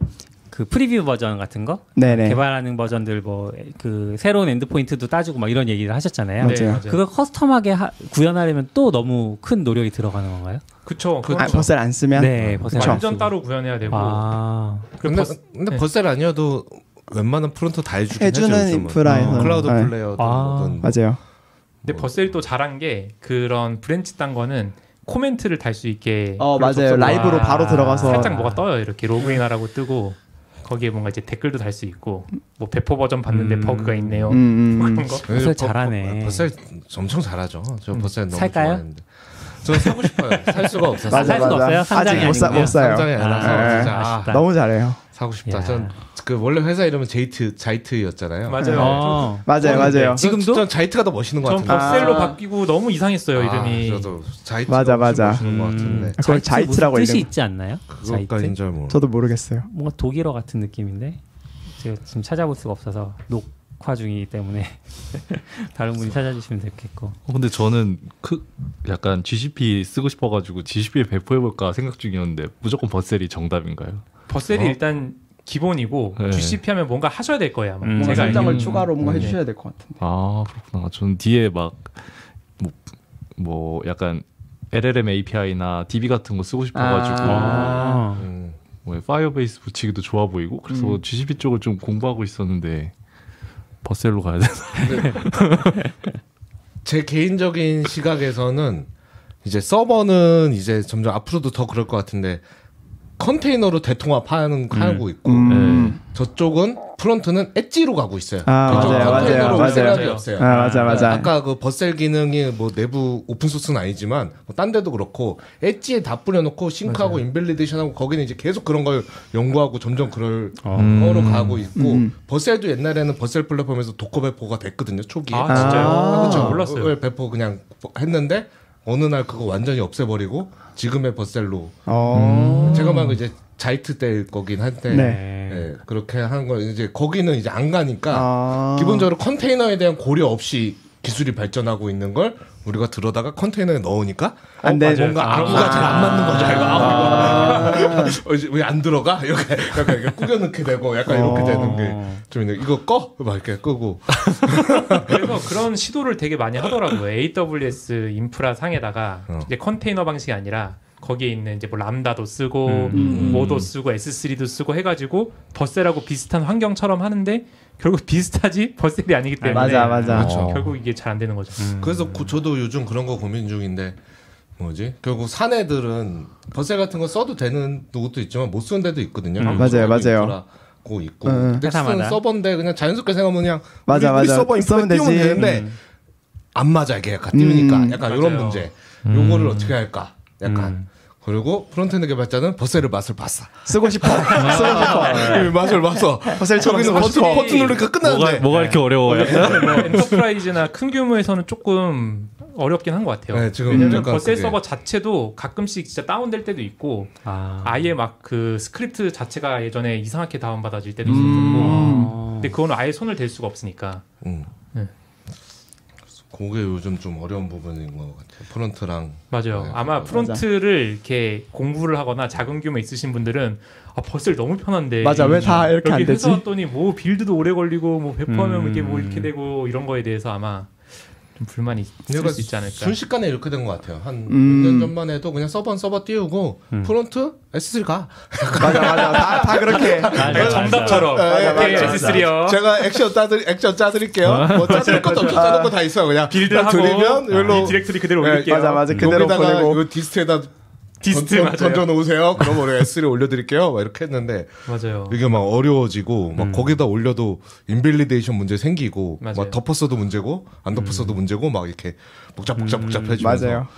그 preview 버전 같은 거 네네 개발하는 버전들 뭐 그 새로운 endpoint도 따주고 막 이런 얘기를 하셨잖아요. 네, 맞아요. 그거 custom하게 하- 구현하려면 또 너무 큰 노력이 들어가는 건가요? 그쵸, 아, 그렇죠. Vercel을 안 쓰면 네, Vercel. 완전 따로 구현해야 되고. 아, 그 근데, 버스- 근데 네. Vercel 아니어도 웬만한 프론트 다 해주긴 해주는. 인프라에서. 어, 클라우드 네. 플레이어든 아, 맞아요 근데 Vercel이 또 잘한 게 그런 branch 딴 거는 코멘트를 달 수 있게 어 맞아요 라이브로 아, 바로 들어가서 살짝 뭐가 떠요 이렇게 로그인하라고 뜨고 거기에 뭔가 이제 댓글도 달 수 있고 뭐 배포 버전 봤는데 음. 버그가 있네요 음, 음, 뭐 음. 그런 거 버- 잘하네. 버- Vercel 엄청 잘하죠. 저 Vercel 너무 살까요? 좋아하는데. 저 사고 싶어요. 살 수가. 맞아, 살 수가 맞아. 없어요? 상장이 아직 못, 사? 못 사요 상장이 아, 진짜 아, 아쉽다. 너무 잘해요 사고 싶다. 야. 전그 원래 회사 이름은 제이트 ZEIT였잖아요. 맞아요 어. 맞아요 맞아요 지금도? 전 ZEIT가 더 멋있는 것전 같은데. Vercel로 아. 바뀌고 너무 이상했어요 아, 이름이 저도 ZEIT 맞아, 맞아. 멋있는 것 음. 같은데. 그걸 자이트 자이트라고 뜻이 있지 않나요? 자이트? 잘 모르. 저도 모르겠어요 뭔가 독일어 같은 느낌인데 제가 지금 찾아볼 수가 없어서 녹화 중이기 때문에 다른 분이 찾아주시면 되겠고. 어, 근데 저는 그 약간 GCP 쓰고 싶어가지고 GCP에 배포해볼까 생각 중이었는데 무조건 버셀이 정답인가요? 버셀이 어? 일단 기본이고 네. GCP 하면 뭔가 하셔야 될 거예요 아마 음. 제가 설정을 알기로는. 추가로 뭔가 네. 해주셔야 될 것 같은데 아 그렇구나. 저는 뒤에 막 뭐 뭐 약간 LLM API나 DB 같은 거 쓰고 싶어가지고 아. 아. 음. 뭐 Firebase 붙이기도 좋아 보이고 그래서 음. GCP 쪽을 좀 공부하고 있었는데 Vercel로 가야 돼서 제 개인적인 시각에서는 이제 서버는 이제 점점 앞으로도 더 그럴 것 같은데 컨테이너로 대통합하는 하고 있고 음. 저쪽은 프론트는 엣지로 가고 있어요. 아, 맞아요, 컨테이너로 맞아요, 올 맞아요. 없어요. 아 맞아 맞아. 아까 그 Vercel 기능이 뭐 내부 오픈 소스는 아니지만 뭐 딴 데도 그렇고 엣지에 다 뿌려놓고 sync하고 invalidation하고 거기는 이제 계속 그런 걸 연구하고 점점 그럴 어. 음. 거로 가고 있고 음. Vercel도 옛날에는 Vercel 플랫폼에서 Docker 배포가 됐거든요 초기에. 아 진짜요? 아, 그렇죠. 어, 몰랐어요. 어, 배포 그냥 했는데 어느 날 그거 완전히 없애버리고 지금의 Vercel로 어. 제가 막 이제 ZEIT 때 거긴 한데 네. 예, 그렇게 하는 거 이제 거기는 이제 안 가니까 아. 기본적으로 컨테이너에 대한 고려 없이 기술이 발전하고 있는 걸 우리가 들어다가 컨테이너에 넣으니까 안 어, 돼. 뭔가 아, 아구가 잘 안 맞는 거죠. 아. 왜안 들어가? 이렇게 약간 이렇게 꾸겨 넣게 되고 약간 이렇게 어. 되는 게 좀 있는데 이거 꺼? 막 이렇게 끄고 그래서 그런 시도를 되게 많이 하더라고요. AWS 인프라 상에다가 어. 이제 컨테이너 방식이 아니라 거기에 있는 이제 뭐 람다도 쓰고 음. 모도 쓰고 S3도 쓰고 해가지고 버셀하고 비슷한 환경처럼 하는데 결국 비슷하지 버셀이 아니기 때문에 맞아 맞아. 그렇죠. 결국 이게 잘 안 되는 거죠. 음. 그래서 고- 저도 요즘 그런 거 고민 중인데 뭐지? 결국 산 애들은 Vercel 같은 거 써도 되는 곳도 있지만 못 쓰는 데도 있거든요. 음. 맞아요, 맞아요. 고 있고 응, 응. 넥슨은 회사마다. 서버인데 그냥 자연스럽게 생각하면 그냥 맞아, 우리, 우리 맞아. 서버 쓰면 띄우면 되지. 되는데 음. 안 맞아 이게 약간 띄우니까 음. 약간 맞아요. 이런 문제. 요거를 어떻게 할까? 약간 음. 그리고 frontend 개발자는 Vercel의 맛을 봤어. 쓰고 싶어. 쓰고 싶어. 이미 맛을 봤어. Vercel처럼 쓰고 버튼, 싶어. 버튼 누르니까 뭐가 끝나는데. 뭐가 이렇게 어려워요? 뭐 enterprise나 큰 규모에서는 조금 어렵긴 한 것 같아요. 네, 지금 왜냐면 Vercel 그게- 서버 자체도 가끔씩 진짜 다운될 때도 있고 아. 아예 막 그 스크립트 자체가 예전에 이상하게 다운받아질 때도 음. 있었고 어. 근데 그건 아예 손을 댈 수가 없으니까 음. 네. 그게 요즘 좀 어려운 부분인 것 같아요. 프론트랑 맞아요. 네, 아마 맞아. 프론트를 이렇게 공부를 하거나 작은 규모 있으신 분들은 아 Vercel 너무 편한데 맞아 왜 다 이렇게 안 되지? 회사 왔더니 뭐 build도 오래 걸리고 뭐 배포하면 음. 이게 뭐 이렇게 되고 이런 거에 대해서 아마 좀 불만이 있을 수 있지 않을까. 순식간에 이렇게 된 것 같아요. 한 음. 6년 전만 해도 그냥 서버 서버 띄우고 음. 프론트 S3 가. 맞아 맞아. 다, 다 그렇게. 맞아, 정답처럼 맞아, 이렇게 맞아, S3요. 제가 액션 짜드리 액션 짜드릴게요. 뭐 짜드릴 것도 없어 짜드릴 거다 있어 그냥 build하고 드리면 여기로 이 디렉토리 그대로 네, 올릴게요. 맞아 맞아. 그대로 보내고. dist에다 dist 던, 맞아요. 던져 놓으세요. 그럼 우리 S3 올려드릴게요. 막 이렇게 했는데 맞아요. 이게 막 어려워지고 막 음. 거기다 올려도 invalidation 문제 생기고 맞아요. 막 덮었어도 문제고 안 덮었어도 문제고 막 이렇게 복잡 복잡 복잡해지면서 맞아요.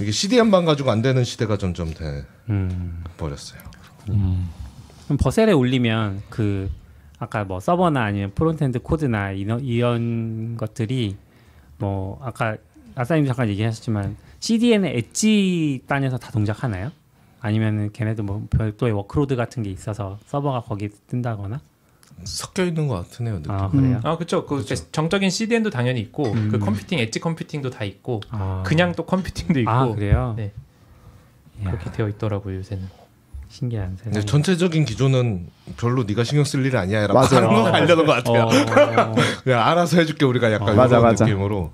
이게 CDN만 가지고 안 되는 시대가 점점 돼 음. 버렸어요. 그럼 Vercel에 올리면 그 아까 뭐 서버나 아니면 frontend 코드나 이런, 이런 것들이 뭐 아까 아사님 잠깐 얘기하셨지만 CDN의 엣지 단에서 다 동작하나요? 아니면은 걔네도 뭐 별도의 workload 같은 게 있어서 서버가 거기 뜬다거나? 섞여 있는 것 같으네요. 느낌. 아 그래요? 아 그렇죠. 그 정적인 CDN도 당연히 있고 음. 그 컴퓨팅 엣지 컴퓨팅도 다 있고 아. 그냥 또 컴퓨팅도 있고 아 그래요? 네. 이야, 그렇게 되어 있더라고요 요새는. 신기한 세상. 전체적인 기조는 별로 네가 신경 쓸 일이 아니야라고 맞아요. 하는 거 알려는 것 같아요. 어, 그냥 알아서 해줄게 우리가 약간 어, 이런 맞아, 맞아. 느낌으로.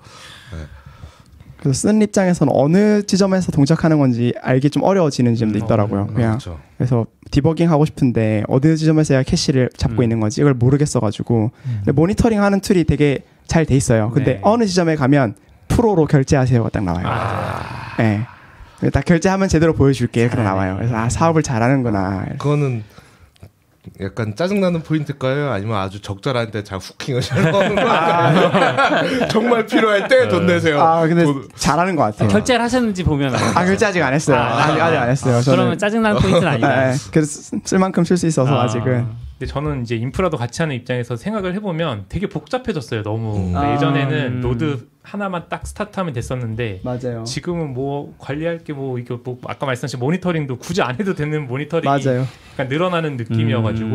그래서 쓰는 입장에서는 어느 지점에서 동작하는 건지 알기 좀 어려워지는 지점도 음, 있더라고요. 어, 그냥 그렇죠. 그래서 디버깅 하고 싶은데 어느 지점에서 해야 캐시를 잡고 음. 있는 건지 이걸 모르겠어가지고 근데 모니터링 하는 툴이 되게 잘 돼 있어요. 근데 네. 어느 지점에 가면 프로로 결제하세요가 딱 나와요. 아, 예. 다 결제하면 제대로 보여줄게 이렇게. 나와요. 그래서 아 사업을 잘하는구나. 그거는 약간 짜증나는 포인트일까요? 아니면 아주 적절한 때잘 hooking을 잘 넣는 거예요? 정말 필요할 때 돈 내세요. 아 근데 돈- 잘하는 것 같아요. 결제를 하셨는지 보면. 아 결제 아직 안 했어요. 아, 아직 아직 안 했어요. 저는 그러면 짜증나는 포인트는 아니다. 예, 예. 그래서 쓸- 쓸 만큼 쓸 수 있어서 아. 아. 직은 근데 저는 이제 인프라도 같이 하는 입장에서 생각을 해보면 되게 복잡해졌어요 너무. 음. 그러니까 아. 예전에는 음. Node 하나만 딱 스타트하면 됐었는데 맞아요. 지금은 뭐 관리할 게뭐 이거 뭐 아까 말씀하신 모니터링도 굳이 안 해도 되는 모니터링이 맞아요. 약간 늘어나는 느낌이어가지고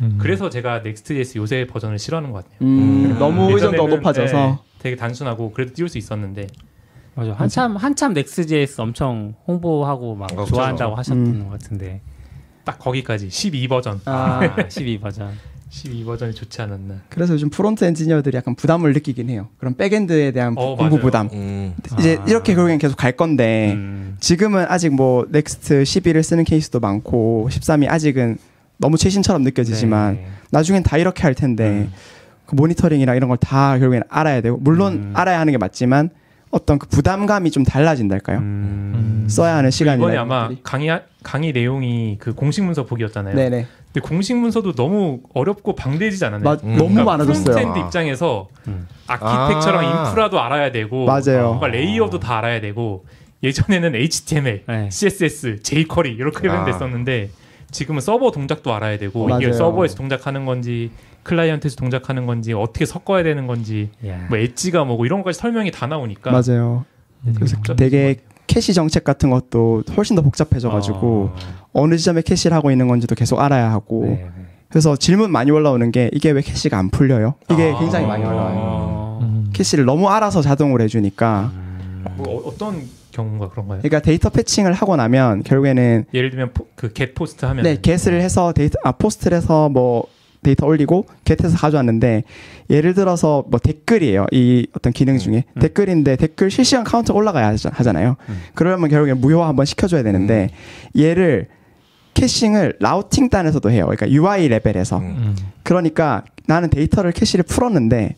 음. 그래서 제가 Next.js 요새 버전을 싫어하는 것 같아요. 음, 너무 의존도가 예전에는, 높아져서 네, 되게 단순하고 그래도 띄울 수 있었는데 맞아. 한참 한참 Next.js 엄청 홍보하고 막 아, 좋아한다고 그렇죠. 하셨던 음. 것 같은데. 딱 거기까지 12 버전. 아, 12 버전. 12 버전이 좋지 않았나. 그래서 요즘 프론트 엔지니어들이 약간 부담을 느끼긴 해요. 그런 backend에 대한 어, 공부 맞아요. 부담. 음. 이제 아. 이렇게 결국엔 계속 갈 건데 음. 지금은 아직 뭐 Next 12를 쓰는 케이스도 많고 13이 아직은 너무 최신처럼 느껴지지만 네. 나중엔 다 이렇게 할 텐데 음. 그 모니터링이랑 이런 걸 다 결국엔 알아야 되고 물론 음. 알아야 하는 게 맞지만 어떤 그 부담감이 좀 달라진달까요? 음. 써야 하는 시간이나 이번에 아마. 강의 강의 내용이 그 공식 문서 보기였잖아요. 네네 근데 공식 문서도 너무 어렵고 방대해지지 않았나요? 맞- 음. 너무 그러니까 많아졌어요. frontend 아. 입장에서 음. 아키텍처랑 아. 인프라도 알아야 되고 맞아요. 뭔가 레이어도 다 알아야 되고 예전에는 HTML, 네. CSS, jQuery 이렇게 하면 아. 됐었는데 지금은 서버 동작도 알아야 되고 이게 맞아요. 서버에서 동작하는 건지 클라이언트에서 동작하는 건지 어떻게 섞어야 되는 건지 야. 뭐 엣지가 뭐고 이런 것까지 설명이 다 나오니까 맞아요. 그래서 복잡해진 되게 캐시 정책 같은 것도 훨씬 더 복잡해져가지고 어. 어느 지점에 캐시를 하고 있는 건지도 계속 알아야 하고 네, 네. 그래서 질문 많이 올라오는 게 이게 왜 캐시가 안 풀려요? 이게 아. 굉장히 많이 올라와요. 어. 음. 캐시를 너무 알아서 자동으로 해주니까 뭐 어, 어떤 경우가 그런가요? 그러니까 data fetching을 하고 나면 결국에는 예를 들면 po, 그 get post 하면 네 get을 해서 데이터 아 post를 해서 뭐 데이터 올리고 get해서 가져왔는데 예를 들어서 뭐 댓글이에요 이 어떤 기능 중에 음. 댓글인데 댓글 실시간 카운터 올라가야 하잖아요 음. 그러면 결국에 무효화 한번 시켜줘야 되는데 얘를 caching을 라우팅 단에서도 해요 그러니까 UI 레벨에서 음. 음. 그러니까 나는 데이터를 캐시를 풀었는데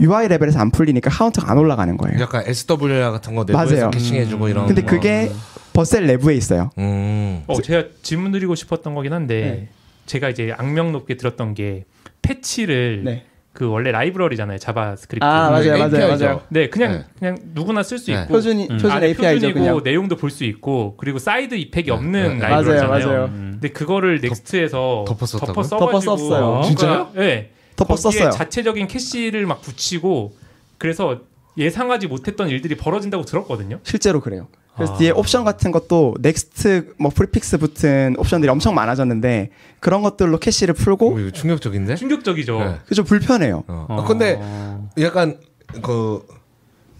UI 레벨에서 안 풀리니까 카운터가 안 올라가는 거예요 약간 SWR 같은 거 내부에서 맞아요. caching해주고 이런. 근데 거. 그게 Vercel 내부에 있어요 음. 어, 제가 질문 드리고 싶었던 거긴 한데 네. 제가 이제 악명 높게 들었던 게 fetch를 네. 그 원래 라이브러리잖아요 JavaScript. 아 맞아요 맞아요 API 죠. 맞아요 네, 그냥 네. 그냥 누구나 쓸수 네. 있고 표준이 음. 표준 API죠 표준이고 그냥 내용도 볼 수 있고 그리고 side effect이 네. 없는 네. 라이브러리잖아요. 맞아요, 맞아요. 음. 근데 그거를 Next에서? 덮어 써가지고 덮었었어요. 뭔가, 진짜요? 네. 덮어 썼어요. 자체적인 캐시를 막 붙이고 그래서 예상하지 못했던 일들이 벌어진다고 들었거든요. 실제로 그래요. 그래서 아. 뒤에 옵션 같은 것도 Next 뭐 prefix 붙은 옵션들이 엄청 많아졌는데 그런 것들로 캐시를 풀고 오, 이거 충격적인데? 충격적이죠. 네. 그게 좀 불편해요. 어. 어. 아, 근데 약간 그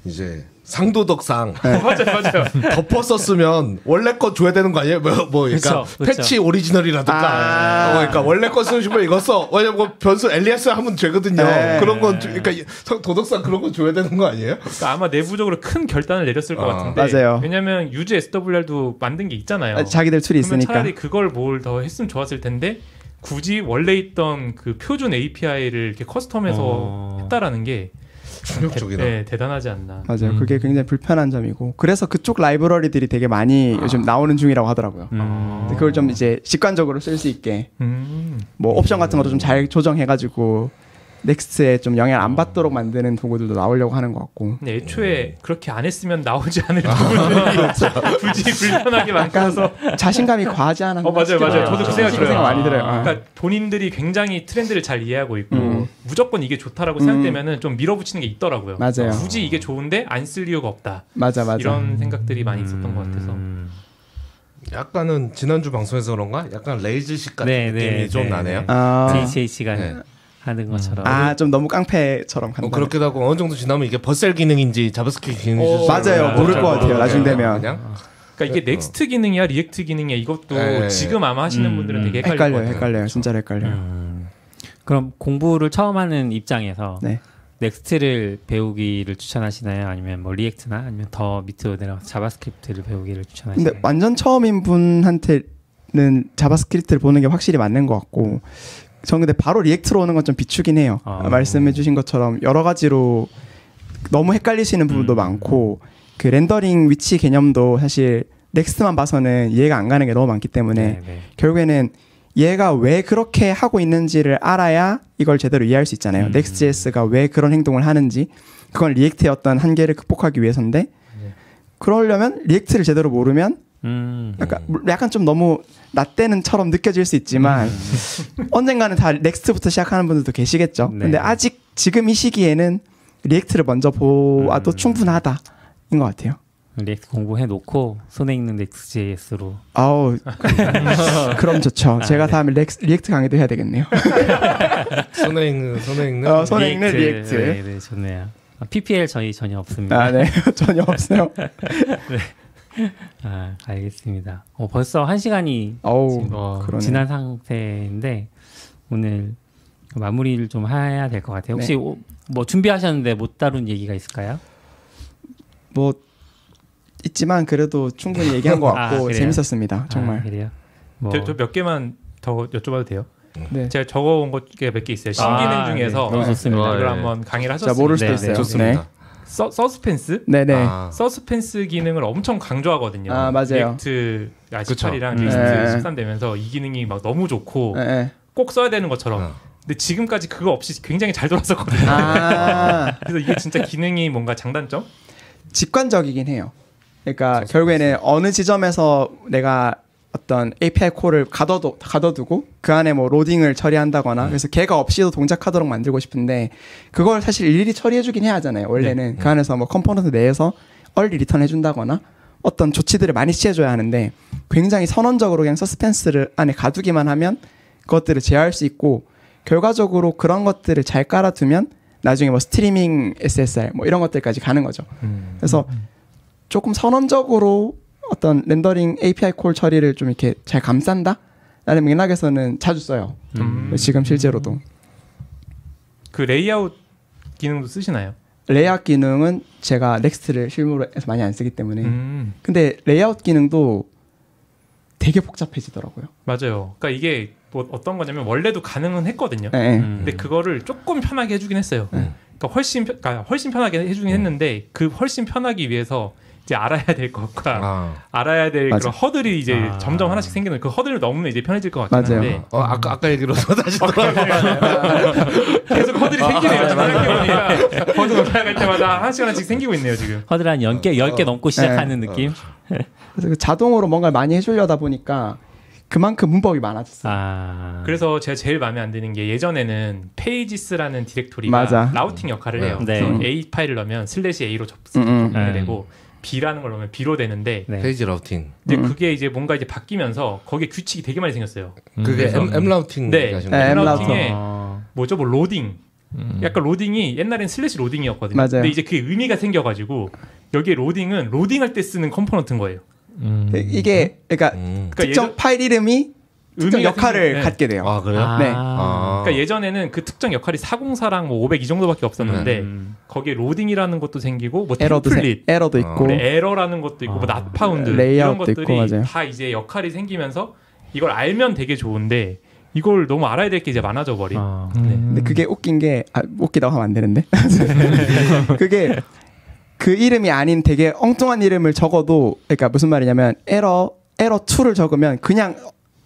이제 상도덕상 맞아요, 맞아요. 덮어 썼으면 원래 거 줘야 되는 거 아니에요? 뭐, 뭐 그러니까 그쵸, 그쵸. fetch original이라든가 아. 어, 그러니까 원래 거 쓰시면 이거 써. 왜냐면 뭐 변수 alias 하면 되거든요. 네. 그런 건 주- 그러니까 도덕상 그런 거 줘야 되는 거 아니에요? 그러니까 아마 내부적으로 큰 결단을 내렸을 것 아, 같은데 맞아요. 왜냐면 useSWR도 만든 게 있잖아요. 아, 자기들 툴이 있으니까. 차라리 그걸 뭘 더 했으면 좋았을 텐데 굳이 원래 있던 그 표준 API를 이렇게 custom해서 어. 했다라는 게 충격적이다. 네, 대단하지 않나. 맞아요. 음. 그게 굉장히 불편한 점이고 그래서 그쪽 라이브러리들이 되게 많이 요즘 나오는 중이라고 하더라고요. 음. 그걸 좀 이제 직관적으로 쓸 수 있게 음. 뭐 옵션 같은 것도 좀 잘 조정해가지고 Next에 좀 영향 안 받도록 만드는 도구들도 나오려고 하는 것 같고. 근데 애초에 그렇게 안 했으면 나오지 않을 부분들이 굳이 불편하게 만들어서 자신감이 과하지 않았나? 어, 맞아요, 맞아요. 저도 그 생각 그 들어요. 생각 많이 들어요. 아. 그러니까 본인들이 굉장히 트렌드를 잘 이해하고 있고 음. 무조건 이게 좋다라고 음. 생각되면은 좀 밀어붙이는 게 있더라고요. 맞아요. 굳이 이게 좋은데 안 쓸 이유가 없다. 맞아 맞아. 이런 생각들이 많이 있었던 것 같아서. 음. 약간은 지난주 방송에서 그런가? 약간 레이즈식 같은 네, 느낌이 네, 좀 네, 나네요. 네. 아, JCH가 네. 하는 것처럼. 아, 좀 너무 깡패처럼 간다. 어, 그렇기도 하고 어느 정도 지나면 이게 Vercel 기능인지 JavaScript 기능인지 어, 맞아요. 맞아요. 모를 것 같아요. 나중 되면. 그냥 그러니까 이게 Next 기능이야 React 기능이야 이것도 네. 지금 아마 하시는 음, 분들은 음. 되게 헷갈릴 것 헷갈려요, 같아요. 헷갈려요. 진짜로 헷갈려요. 음. 그럼 공부를 처음 하는 입장에서 네. Next를 배우기를 추천하시나요? 아니면 뭐 React나 아니면 더 밑으로 내려가서 JavaScript를 배우기를 추천하시나요? 근데 완전 처음인 분한테는 JavaScript를 보는 게 확실히 맞는 것 같고, 저는 근데 바로 React로 오는 건 좀 비추긴 해요. 아. 말씀해주신 것처럼 여러 가지로 너무 헷갈리시는 부분도 음. 많고, 그 렌더링 위치 개념도 사실 Next만 봐서는 이해가 안 가는 게 너무 많기 때문에 네, 네. 결국에는 얘가 왜 그렇게 하고 있는지를 알아야 이걸 제대로 이해할 수 있잖아요. 음. Next.js가 왜 그런 행동을 하는지 그건 React의 어떤 한계를 극복하기 위해서인데 그러려면 React를 제대로 모르면 음. 약간, 물- 약간 좀 너무 라떼는처럼 느껴질 수 있지만 언젠가는 다 Next부터 시작하는 분들도 계시겠죠. 네. 근데 아직 지금 이 시기에는 React를 먼저 보아도 음. 충분하다인 것 같아요. React 공부해 놓고 손에 익는 Next.js로 아우 그럼 좋죠. 제가 다음에 렉스, React 강의도 해야 되겠네요. 손에 익는 손에 익는 어, 손에 익는 React. 네, 네, 좋네요. 아, PPL 저희 전혀 없습니다. 아, 네. 전혀 없어요. 아, 알겠습니다. 어, 벌써 한 시간이 어우, 그러네. 지난 상태인데 오늘 마무리를 좀 해야 될 것 같아요. 혹시 네. 오- 뭐 준비하셨는데 못 다룬 얘기가 있을까요? 뭐 있지만 그래도 충분히 얘기한 것 아, 같고 그래요? 재밌었습니다. 정말. 아, 그래요. 뭐 저몇 개만 더 여쭤봐도 돼요? 네. 제가 적어온 것게 몇개 있어요. 신기능 아, 중에서 네. 너무 좋습니다. 이걸 네. 한번 강의를 자 하셨습니다. 모를 수도 네, 있어요. 네, 좋습니다. 서, Suspense? 네, 네. 아, Suspense 기능을 엄청 강조하거든요. 아, 맞아요. React 그쵸. 18이랑 음. Next 네. 13 되면서 이 기능이 막 너무 좋고 네, 네. 꼭 써야 되는 것처럼. 어. 근데 지금까지 그거 없이 굉장히 잘 돌았었거든요. 아 그래서 이게 진짜 기능이 뭔가 장단점? 직관적이긴 해요. 그러니까 결국에는 어느 지점에서 내가 어떤 API 콜을 가둬도 가둬두고 그 안에 뭐 로딩을 처리한다거나 그래서 걔가 없이도 동작하도록 만들고 싶은데 그걸 사실 일일이 처리해주긴 해야 하잖아요. 원래는 그 안에서 뭐 component 내에서 early return 해준다거나 어떤 조치들을 많이 취해줘야 하는데 굉장히 선언적으로 그냥 Suspense를 안에 가두기만 하면 그것들을 제어할 수 있고 결과적으로 그런 것들을 잘 깔아두면 나중에 뭐 스트리밍 SSR 뭐 이런 것들까지 가는 거죠. 그래서 조금 선언적으로 어떤 rendering API call 처리를 좀 이렇게 잘 감싼다? 라는 맥락에서는 자주 써요. 음. 지금 실제로도. 그 레이아웃 기능도 쓰시나요? 레이아웃 기능은 제가 Next를 실무로 해서 많이 안 쓰기 때문에. 음, 근데 레이아웃 기능도 되게 복잡해지더라고요. 맞아요. 그러니까 이게 뭐 어떤 거냐면 원래도 가능은 했거든요. 네, 네. 음. 근데 그거를 조금 편하게 해주긴 했어요. 그러니까 훨씬 편- 그러니까 훨씬 편하게 해주긴 했는데 그 훨씬 편하기 위해서 이제 알아야 될 것과 아. 알아야 될 맞아. 그런 허들이 이제 아. 점점 하나씩 생기는 그 허들을 넘으면 이제 편해질 것 같긴 맞아요. 한데 어, 아까 아까 얘기로 다시 어, 돌아. 계속 허들이 생기네요. 지금 생각해보니까 허들 올라갈 때마다 하나씩 하나씩 생기고 있네요 지금. 허들 한 10개, 10개 넘고 시작하는 네. 느낌? 그래서 그 자동으로 뭔가를 많이 해주려다 보니까 그만큼 문법이 많아졌어요. 아. 그래서 제가 제일 마음에 안 드는 게 예전에는 pages라는 디렉토리가 맞아. routing 역할을 해요. 네. A 파일을 넣으면 슬래시 A로 접, 음, 음. 접근이 네. 되고 B라는 걸 넣으면 B로 되는데 네. 페이지 routing. 이제 음. 그게 이제 뭔가 이제 바뀌면서 거기에 규칙이 되게 많이 생겼어요. 그게 그래서- M, M 라우팅 네. M M 라우팅. 라우팅에 어. 뭐죠? 뭐 로딩. 음. 약간 로딩이 옛날엔 슬래시 로딩이었거든요. 맞아요. 근데 이제 그게 의미가 생겨가지고 여기에 로딩은 로딩할 때 쓰는 component인 거예요. 음. 이게 그러니까 음. 그러니까 특정 예전- 파일 이름이 특정 역할을 네. 갖게 돼요. 아 그래요? 아. 네. 아. 그러니까 예전에는 그 특정 역할이 404랑 뭐 500 이 정도밖에 없었는데 음. 거기에 로딩이라는 것도 생기고 뭐 에러도 세, 템플릿, 에러도 어. 있고 네, 에러라는 것도 있고 뭐 아. not found 이런 것들이 있고. 다 이제 역할이 생기면서 이걸 알면 되게 좋은데 이걸 너무 알아야 될 게 이제 많아져 버린. 어. 네. 근데 그게 웃긴 게 아, 웃기다고 하면 안 되는데 그게 그 이름이 아닌 되게 엉뚱한 이름을 적어도 그러니까 무슨 말이냐면 에러 에러 2를 적으면 그냥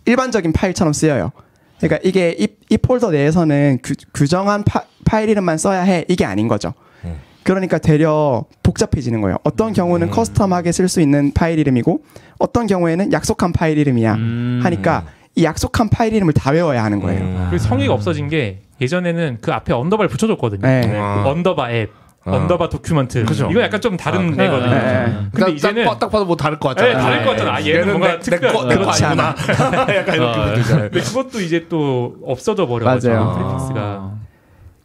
일반적인 파일처럼 쓰여요. 그러니까 이게 이, 이 폴더 내에서는 규, 규정한 파, 파일 이름만 써야 해 이게 아닌 거죠. 음. 그러니까 되려 복잡해지는 거예요. 어떤 경우는 custom하게 쓸 수 있는 파일 이름이고 어떤 경우에는 약속한 파일 이름이야 음. 하니까 이 약속한 파일 이름을 다 외워야 하는 거예요. 음. 그리고 성의가 없어진 게 예전에는 그 앞에 underbar를 붙여줬거든요. 네. 아. underbar 앱, 아. underbar document. 그죠. 이거 약간 좀 다른 아. 애거든요. 네, 네. 근데 딱, 이제는 딱, 딱 봐도 뭐 다를 것 같잖아. 네, 다를 것 같잖아. 아, 얘는 뭔가 내, 내 특별- 거, 내거 그렇지 아니구나. 약간 이렇게 아, 보이잖아요. 근데 그것도 이제 또 없어져 버려가지고 맞아요. prefix가.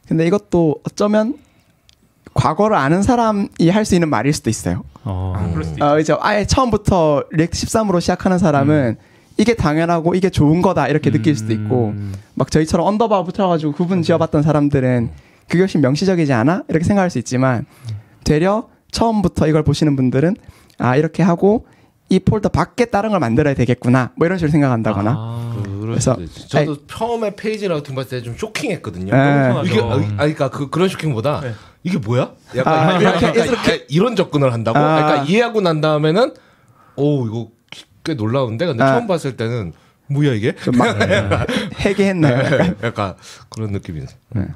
근데 이것도 어쩌면 과거를 아는 사람이 할 수 있는 말일 수도 있어요. 어. 음. 있죠. 어, 이제 아예 처음부터 React 13으로 시작하는 사람은 이게 당연하고 이게 좋은 거다 이렇게 느낄 수도 있고 음. 막 저희처럼 underbar 붙여가지고 구분 지어봤던 사람들은 그게 훨씬 명시적이지 않아 이렇게 생각할 수 있지만 되려 처음부터 이걸 보시는 분들은 아 이렇게 하고 이 폴더 밖에 다른 걸 만들어야 되겠구나 뭐 이런 식으로 생각한다거나 아. 그래서-. 저도 처음에 페이지 routing 봤을 때 좀 쇼킹했거든요. 네. 이게 편하죠. 아, 그러니까 그 그런 쇼킹보다 네. 이게 뭐야? 약간 아, 이렇게, 이렇게, 이렇게 이런 접근을 한다고? 아. 그러니까 이해하고 난 다음에는 오 이거 꽤 놀라운데 근데 아. 처음 봤을 때는 뭐야 이게? 좀막 해계했나요? 약간? 약간 그런 느낌이 있어요.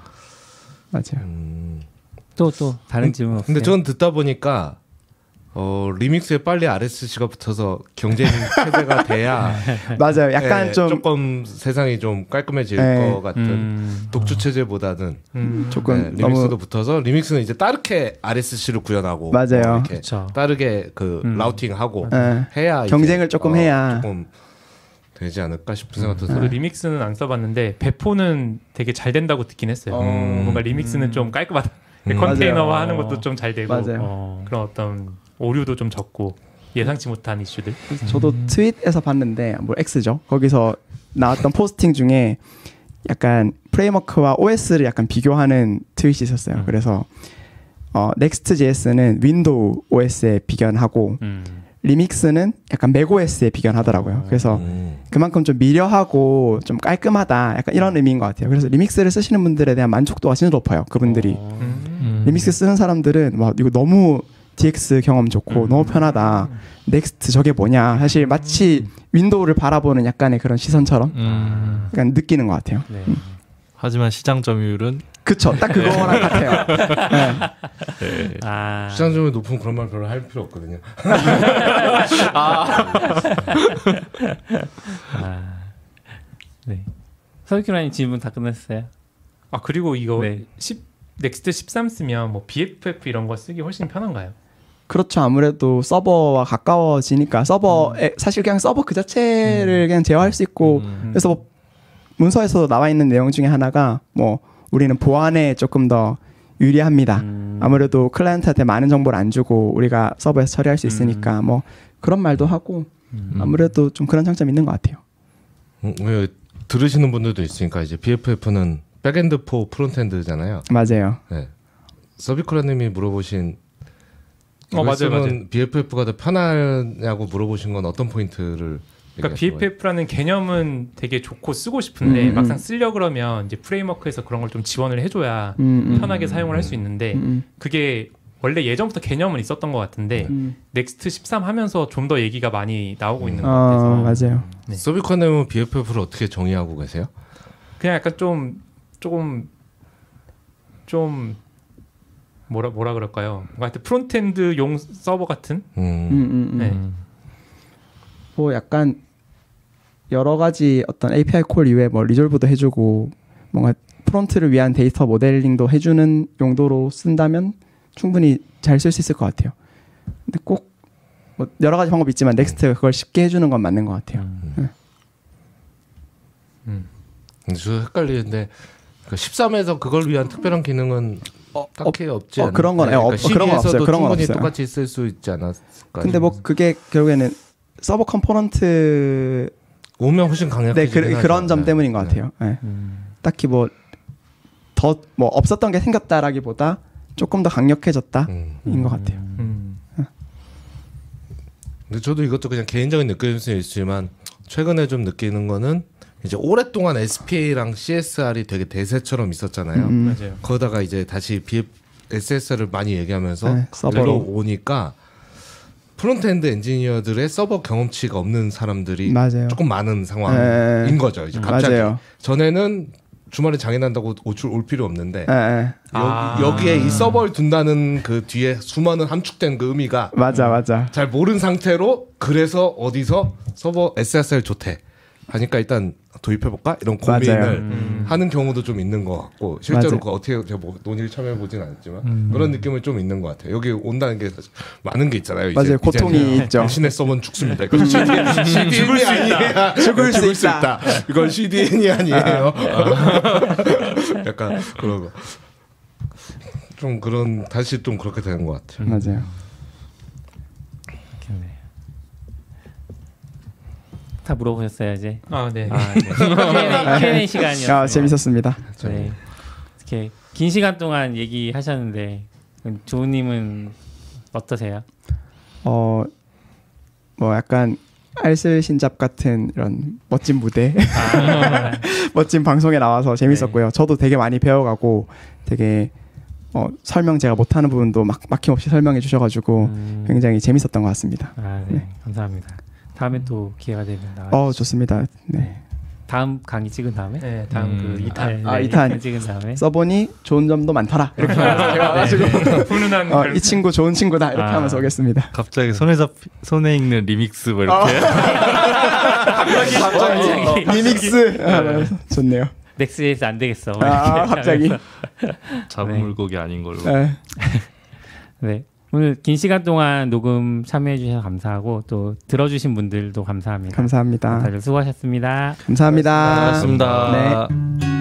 맞아요. 음. 또, 또, 다른 질문 없어요? 근데 전 듣다 보니까 어, 리믹스에 빨리 RSC가 붙어서 경쟁 체제가 돼야 맞아요. 약간 예, 좀 조금 세상이 좀 깔끔해질 네. 것 같은 음. 독주 체제보다는 음. 조금 네, 리믹스도 너무 붙어서 리믹스는 이제 따르게 RSC를 구현하고 맞아요. 뭐 이렇게 그쵸. 빠르게 그 음. 라우팅하고 예. 해야 경쟁을 조금 어, 해야. 조금 되지 않을까 싶은 생각도 저도 들어요. 리믹스는 안 써봤는데 배포는 되게 잘 된다고 듣긴 했어요. 음. 뭔가 리믹스는 좀 깔끔하다. 음. 컨테이너화 하는 맞아요. 것도 좀 잘 되고 맞아요. 어. 그런 어떤 오류도 좀 적고 예상치 못한 이슈들. 저도 트윗에서 봤는데 뭐 X죠. 거기서 나왔던 포스팅 중에 약간 프레임워크와 OS를 약간 비교하는 트윗이 있었어요. 음. 그래서 어, Next.js는 윈도우 OS에 비견하고 음. Remix는 약간 macOS에 비견하더라고요. 그래서 음. 그만큼 좀 미려하고 좀 깔끔하다 약간 이런 의미인 것 같아요. 그래서 Remix를 쓰시는 분들에 대한 만족도가 진짜 높아요. 그분들이 어. 음. 리믹스 쓰는 사람들은 와 이거 너무 DX 경험 좋고 음. 너무 편하다. Next 저게 뭐냐. 사실 마치 윈도우를 바라보는 약간의 그런 시선처럼 음. 약간 느끼는 것 같아요. 네. 하지만 시장 점유율은 그쵸. 딱 그거랑 같아요. 네. 네. 아. 시장 점유 높으면 그런 말 별로 할 필요 없거든요. 아. 네. 서울교라님 질문 다 끝났어요. 아 그리고 이거 네. 10 Next 13 쓰면 뭐 BFF 이런 거 쓰기 훨씬 편한가요? 그렇죠. 아무래도 서버와 가까워지니까 서버에 사실 그냥 서버 그 자체를 그냥 제어할 수 있고 음. 그래서 뭐 문서에서도 나와 있는 내용 중에 하나가 뭐 우리는 보안에 조금 더 유리합니다. 음. 아무래도 클라이언트한테 많은 정보를 안 주고 우리가 서버에서 처리할 수 있으니까 뭐 그런 말도 하고 음. 아무래도 좀 그런 장점이 있는 것 같아요. 음, 왜 들으시는 분들도 있으니까 이제 BFF는 Backend for Frontend잖아요. 맞아요. 네. 서비크라님이 물어보신 어, 맞아요, 맞아요. BFF가 더 편하냐고 물어보신 건 어떤 포인트를 그러니까? BFF라는 개념은 되게 좋고 쓰고 싶은데 음, 음. 막상 쓰려 그러면 이제 framework에서 그런 걸 좀 지원을 해줘야 음, 음. 편하게 사용을 할 수 있는데 음, 그게 원래 예전부터 개념은 있었던 것 같은데 음. Next 13 하면서 좀 더 얘기가 많이 나오고 있는 것 어, 같아서 맞아요. 네. 서비크라님은 BFF를 어떻게 정의하고 계세요? 그냥 약간 좀 조금 좀 뭐라 뭐라 그럴까요? 뭔가 하여튼 frontend용 서버 같은 음. 음, 음, 음. 네. 뭐 약간 여러 가지 어떤 API call 이외에 뭐 resolve도 해주고 뭔가 front를 위한 데이터 모델링도 해주는 용도로 쓴다면 충분히 잘 쓸 수 있을 것 같아요. 근데 꼭 뭐 여러 가지 방법이 있지만 Next가 그걸 쉽게 해주는 건 맞는 것 같아요. 음. 근데 저 헷갈리는데 그 13에서 그걸 위한 특별한 기능은 딱히 없지 어? 그런 건- 네, 어, 그러니까 그런 건 없어요. 그런 건 없어요. 똑같이 쓸 수 있지 않았을까? 근데 뭐 그게 결국에는 서버 component 오면 훨씬 네 강력해지긴 그, 그런 하죠. 점 네. 때문인 것 네. 같아요. 네. 음. 딱히 뭐 더 뭐 없었던 게 생겼다라기보다 조금 더 강력해졌다인 음. 것 같아요. 음. 근데 저도 이것도 그냥 개인적인 느낌일 수 있지만 최근에 좀 느끼는 거는 이제 오랫동안 SPA랑 CSR이 되게 대세처럼 있었잖아요. 음, 맞아요. 거기다가 이제 다시 BF, SSR을 많이 얘기하면서 네, 서버로. 오니까 frontend 엔지니어들의 서버 경험치가 없는 사람들이 맞아요. 조금 많은 상황인 네. 거죠. 이제 갑자기 맞아요. 전에는 주말에 장애 난다고 호출 올 필요 없는데 예, 예. 아. 여기, 에 이 서버를 둔다는 그 뒤에 수많은 함축된 그 의미가 맞아 맞아. 잘 모른 상태로 그래서 어디서 서버 SSR 좋대 하니까 일단 도입해볼까 이런 고민을. 음. 하는 경우도 좀 있는 것 같고 실제로. 그 어떻게 제가 뭐 논의를 참여해 보진 않았지만 그런 느낌을 좀 있는 것 같아요. 여기 온다는 게 사실 많은 게 있잖아요. 이제 맞아요. 고통이 이제는 있죠. 당신의 서버는 죽습니다. 이건 CDN, CDN이 아니에요. 죽을 수수 있다. 이건 CDN이 아니에요. 약간 그런 거. 좀 그런 다시 좀 그렇게 되는 것 같아요. 맞아요. 네. 다 물어보셨어요 이제. 아 네. 아, 네. Q&A, Q&A 시간이었어요. 아 재밌었습니다. 네. 이렇게 긴 시간 동안 얘기하셨는데 조우님은 어떠세요? 어 뭐 약간 알쓸신잡 같은 이런 멋진 무대, 아, 멋진 방송에 나와서 재밌었고요. 저도 되게 많이 배워가고 되게 어, 설명 제가 못하는 부분도 막 막힘없이 설명해 주셔가지고 음, 굉장히 재밌었던 것 같습니다. 아, 네. 감사합니다. 다음에 또 기회가 되면 나와. 어 좋습니다. 네. 다음 강의 찍은 다음에. 네, 다음 음. 그 이탈 아, 네, 이탄. 찍은 다음에. 써보니 좋은 점도 많더라. 이렇게 하면서 제가 와가지고 훈훈한 어, 별- 이 친구 좋은 친구다 이렇게 아. 하면서 오겠습니다. 갑자기 손에 잡 손에 익는 리믹스 뭐 이렇게 갑자기 리믹스 아, 좋네요. 넥스에서 안 되겠어. 아 갑자기 잡은 네. 물고기 아닌 걸로. 네. 네. 오늘 긴 시간 동안 녹음 참여해 주셔서 감사하고 또 들어주신 분들도 감사합니다. 감사합니다. 다들 수고하셨습니다. 감사합니다. 고맙습니다. 네.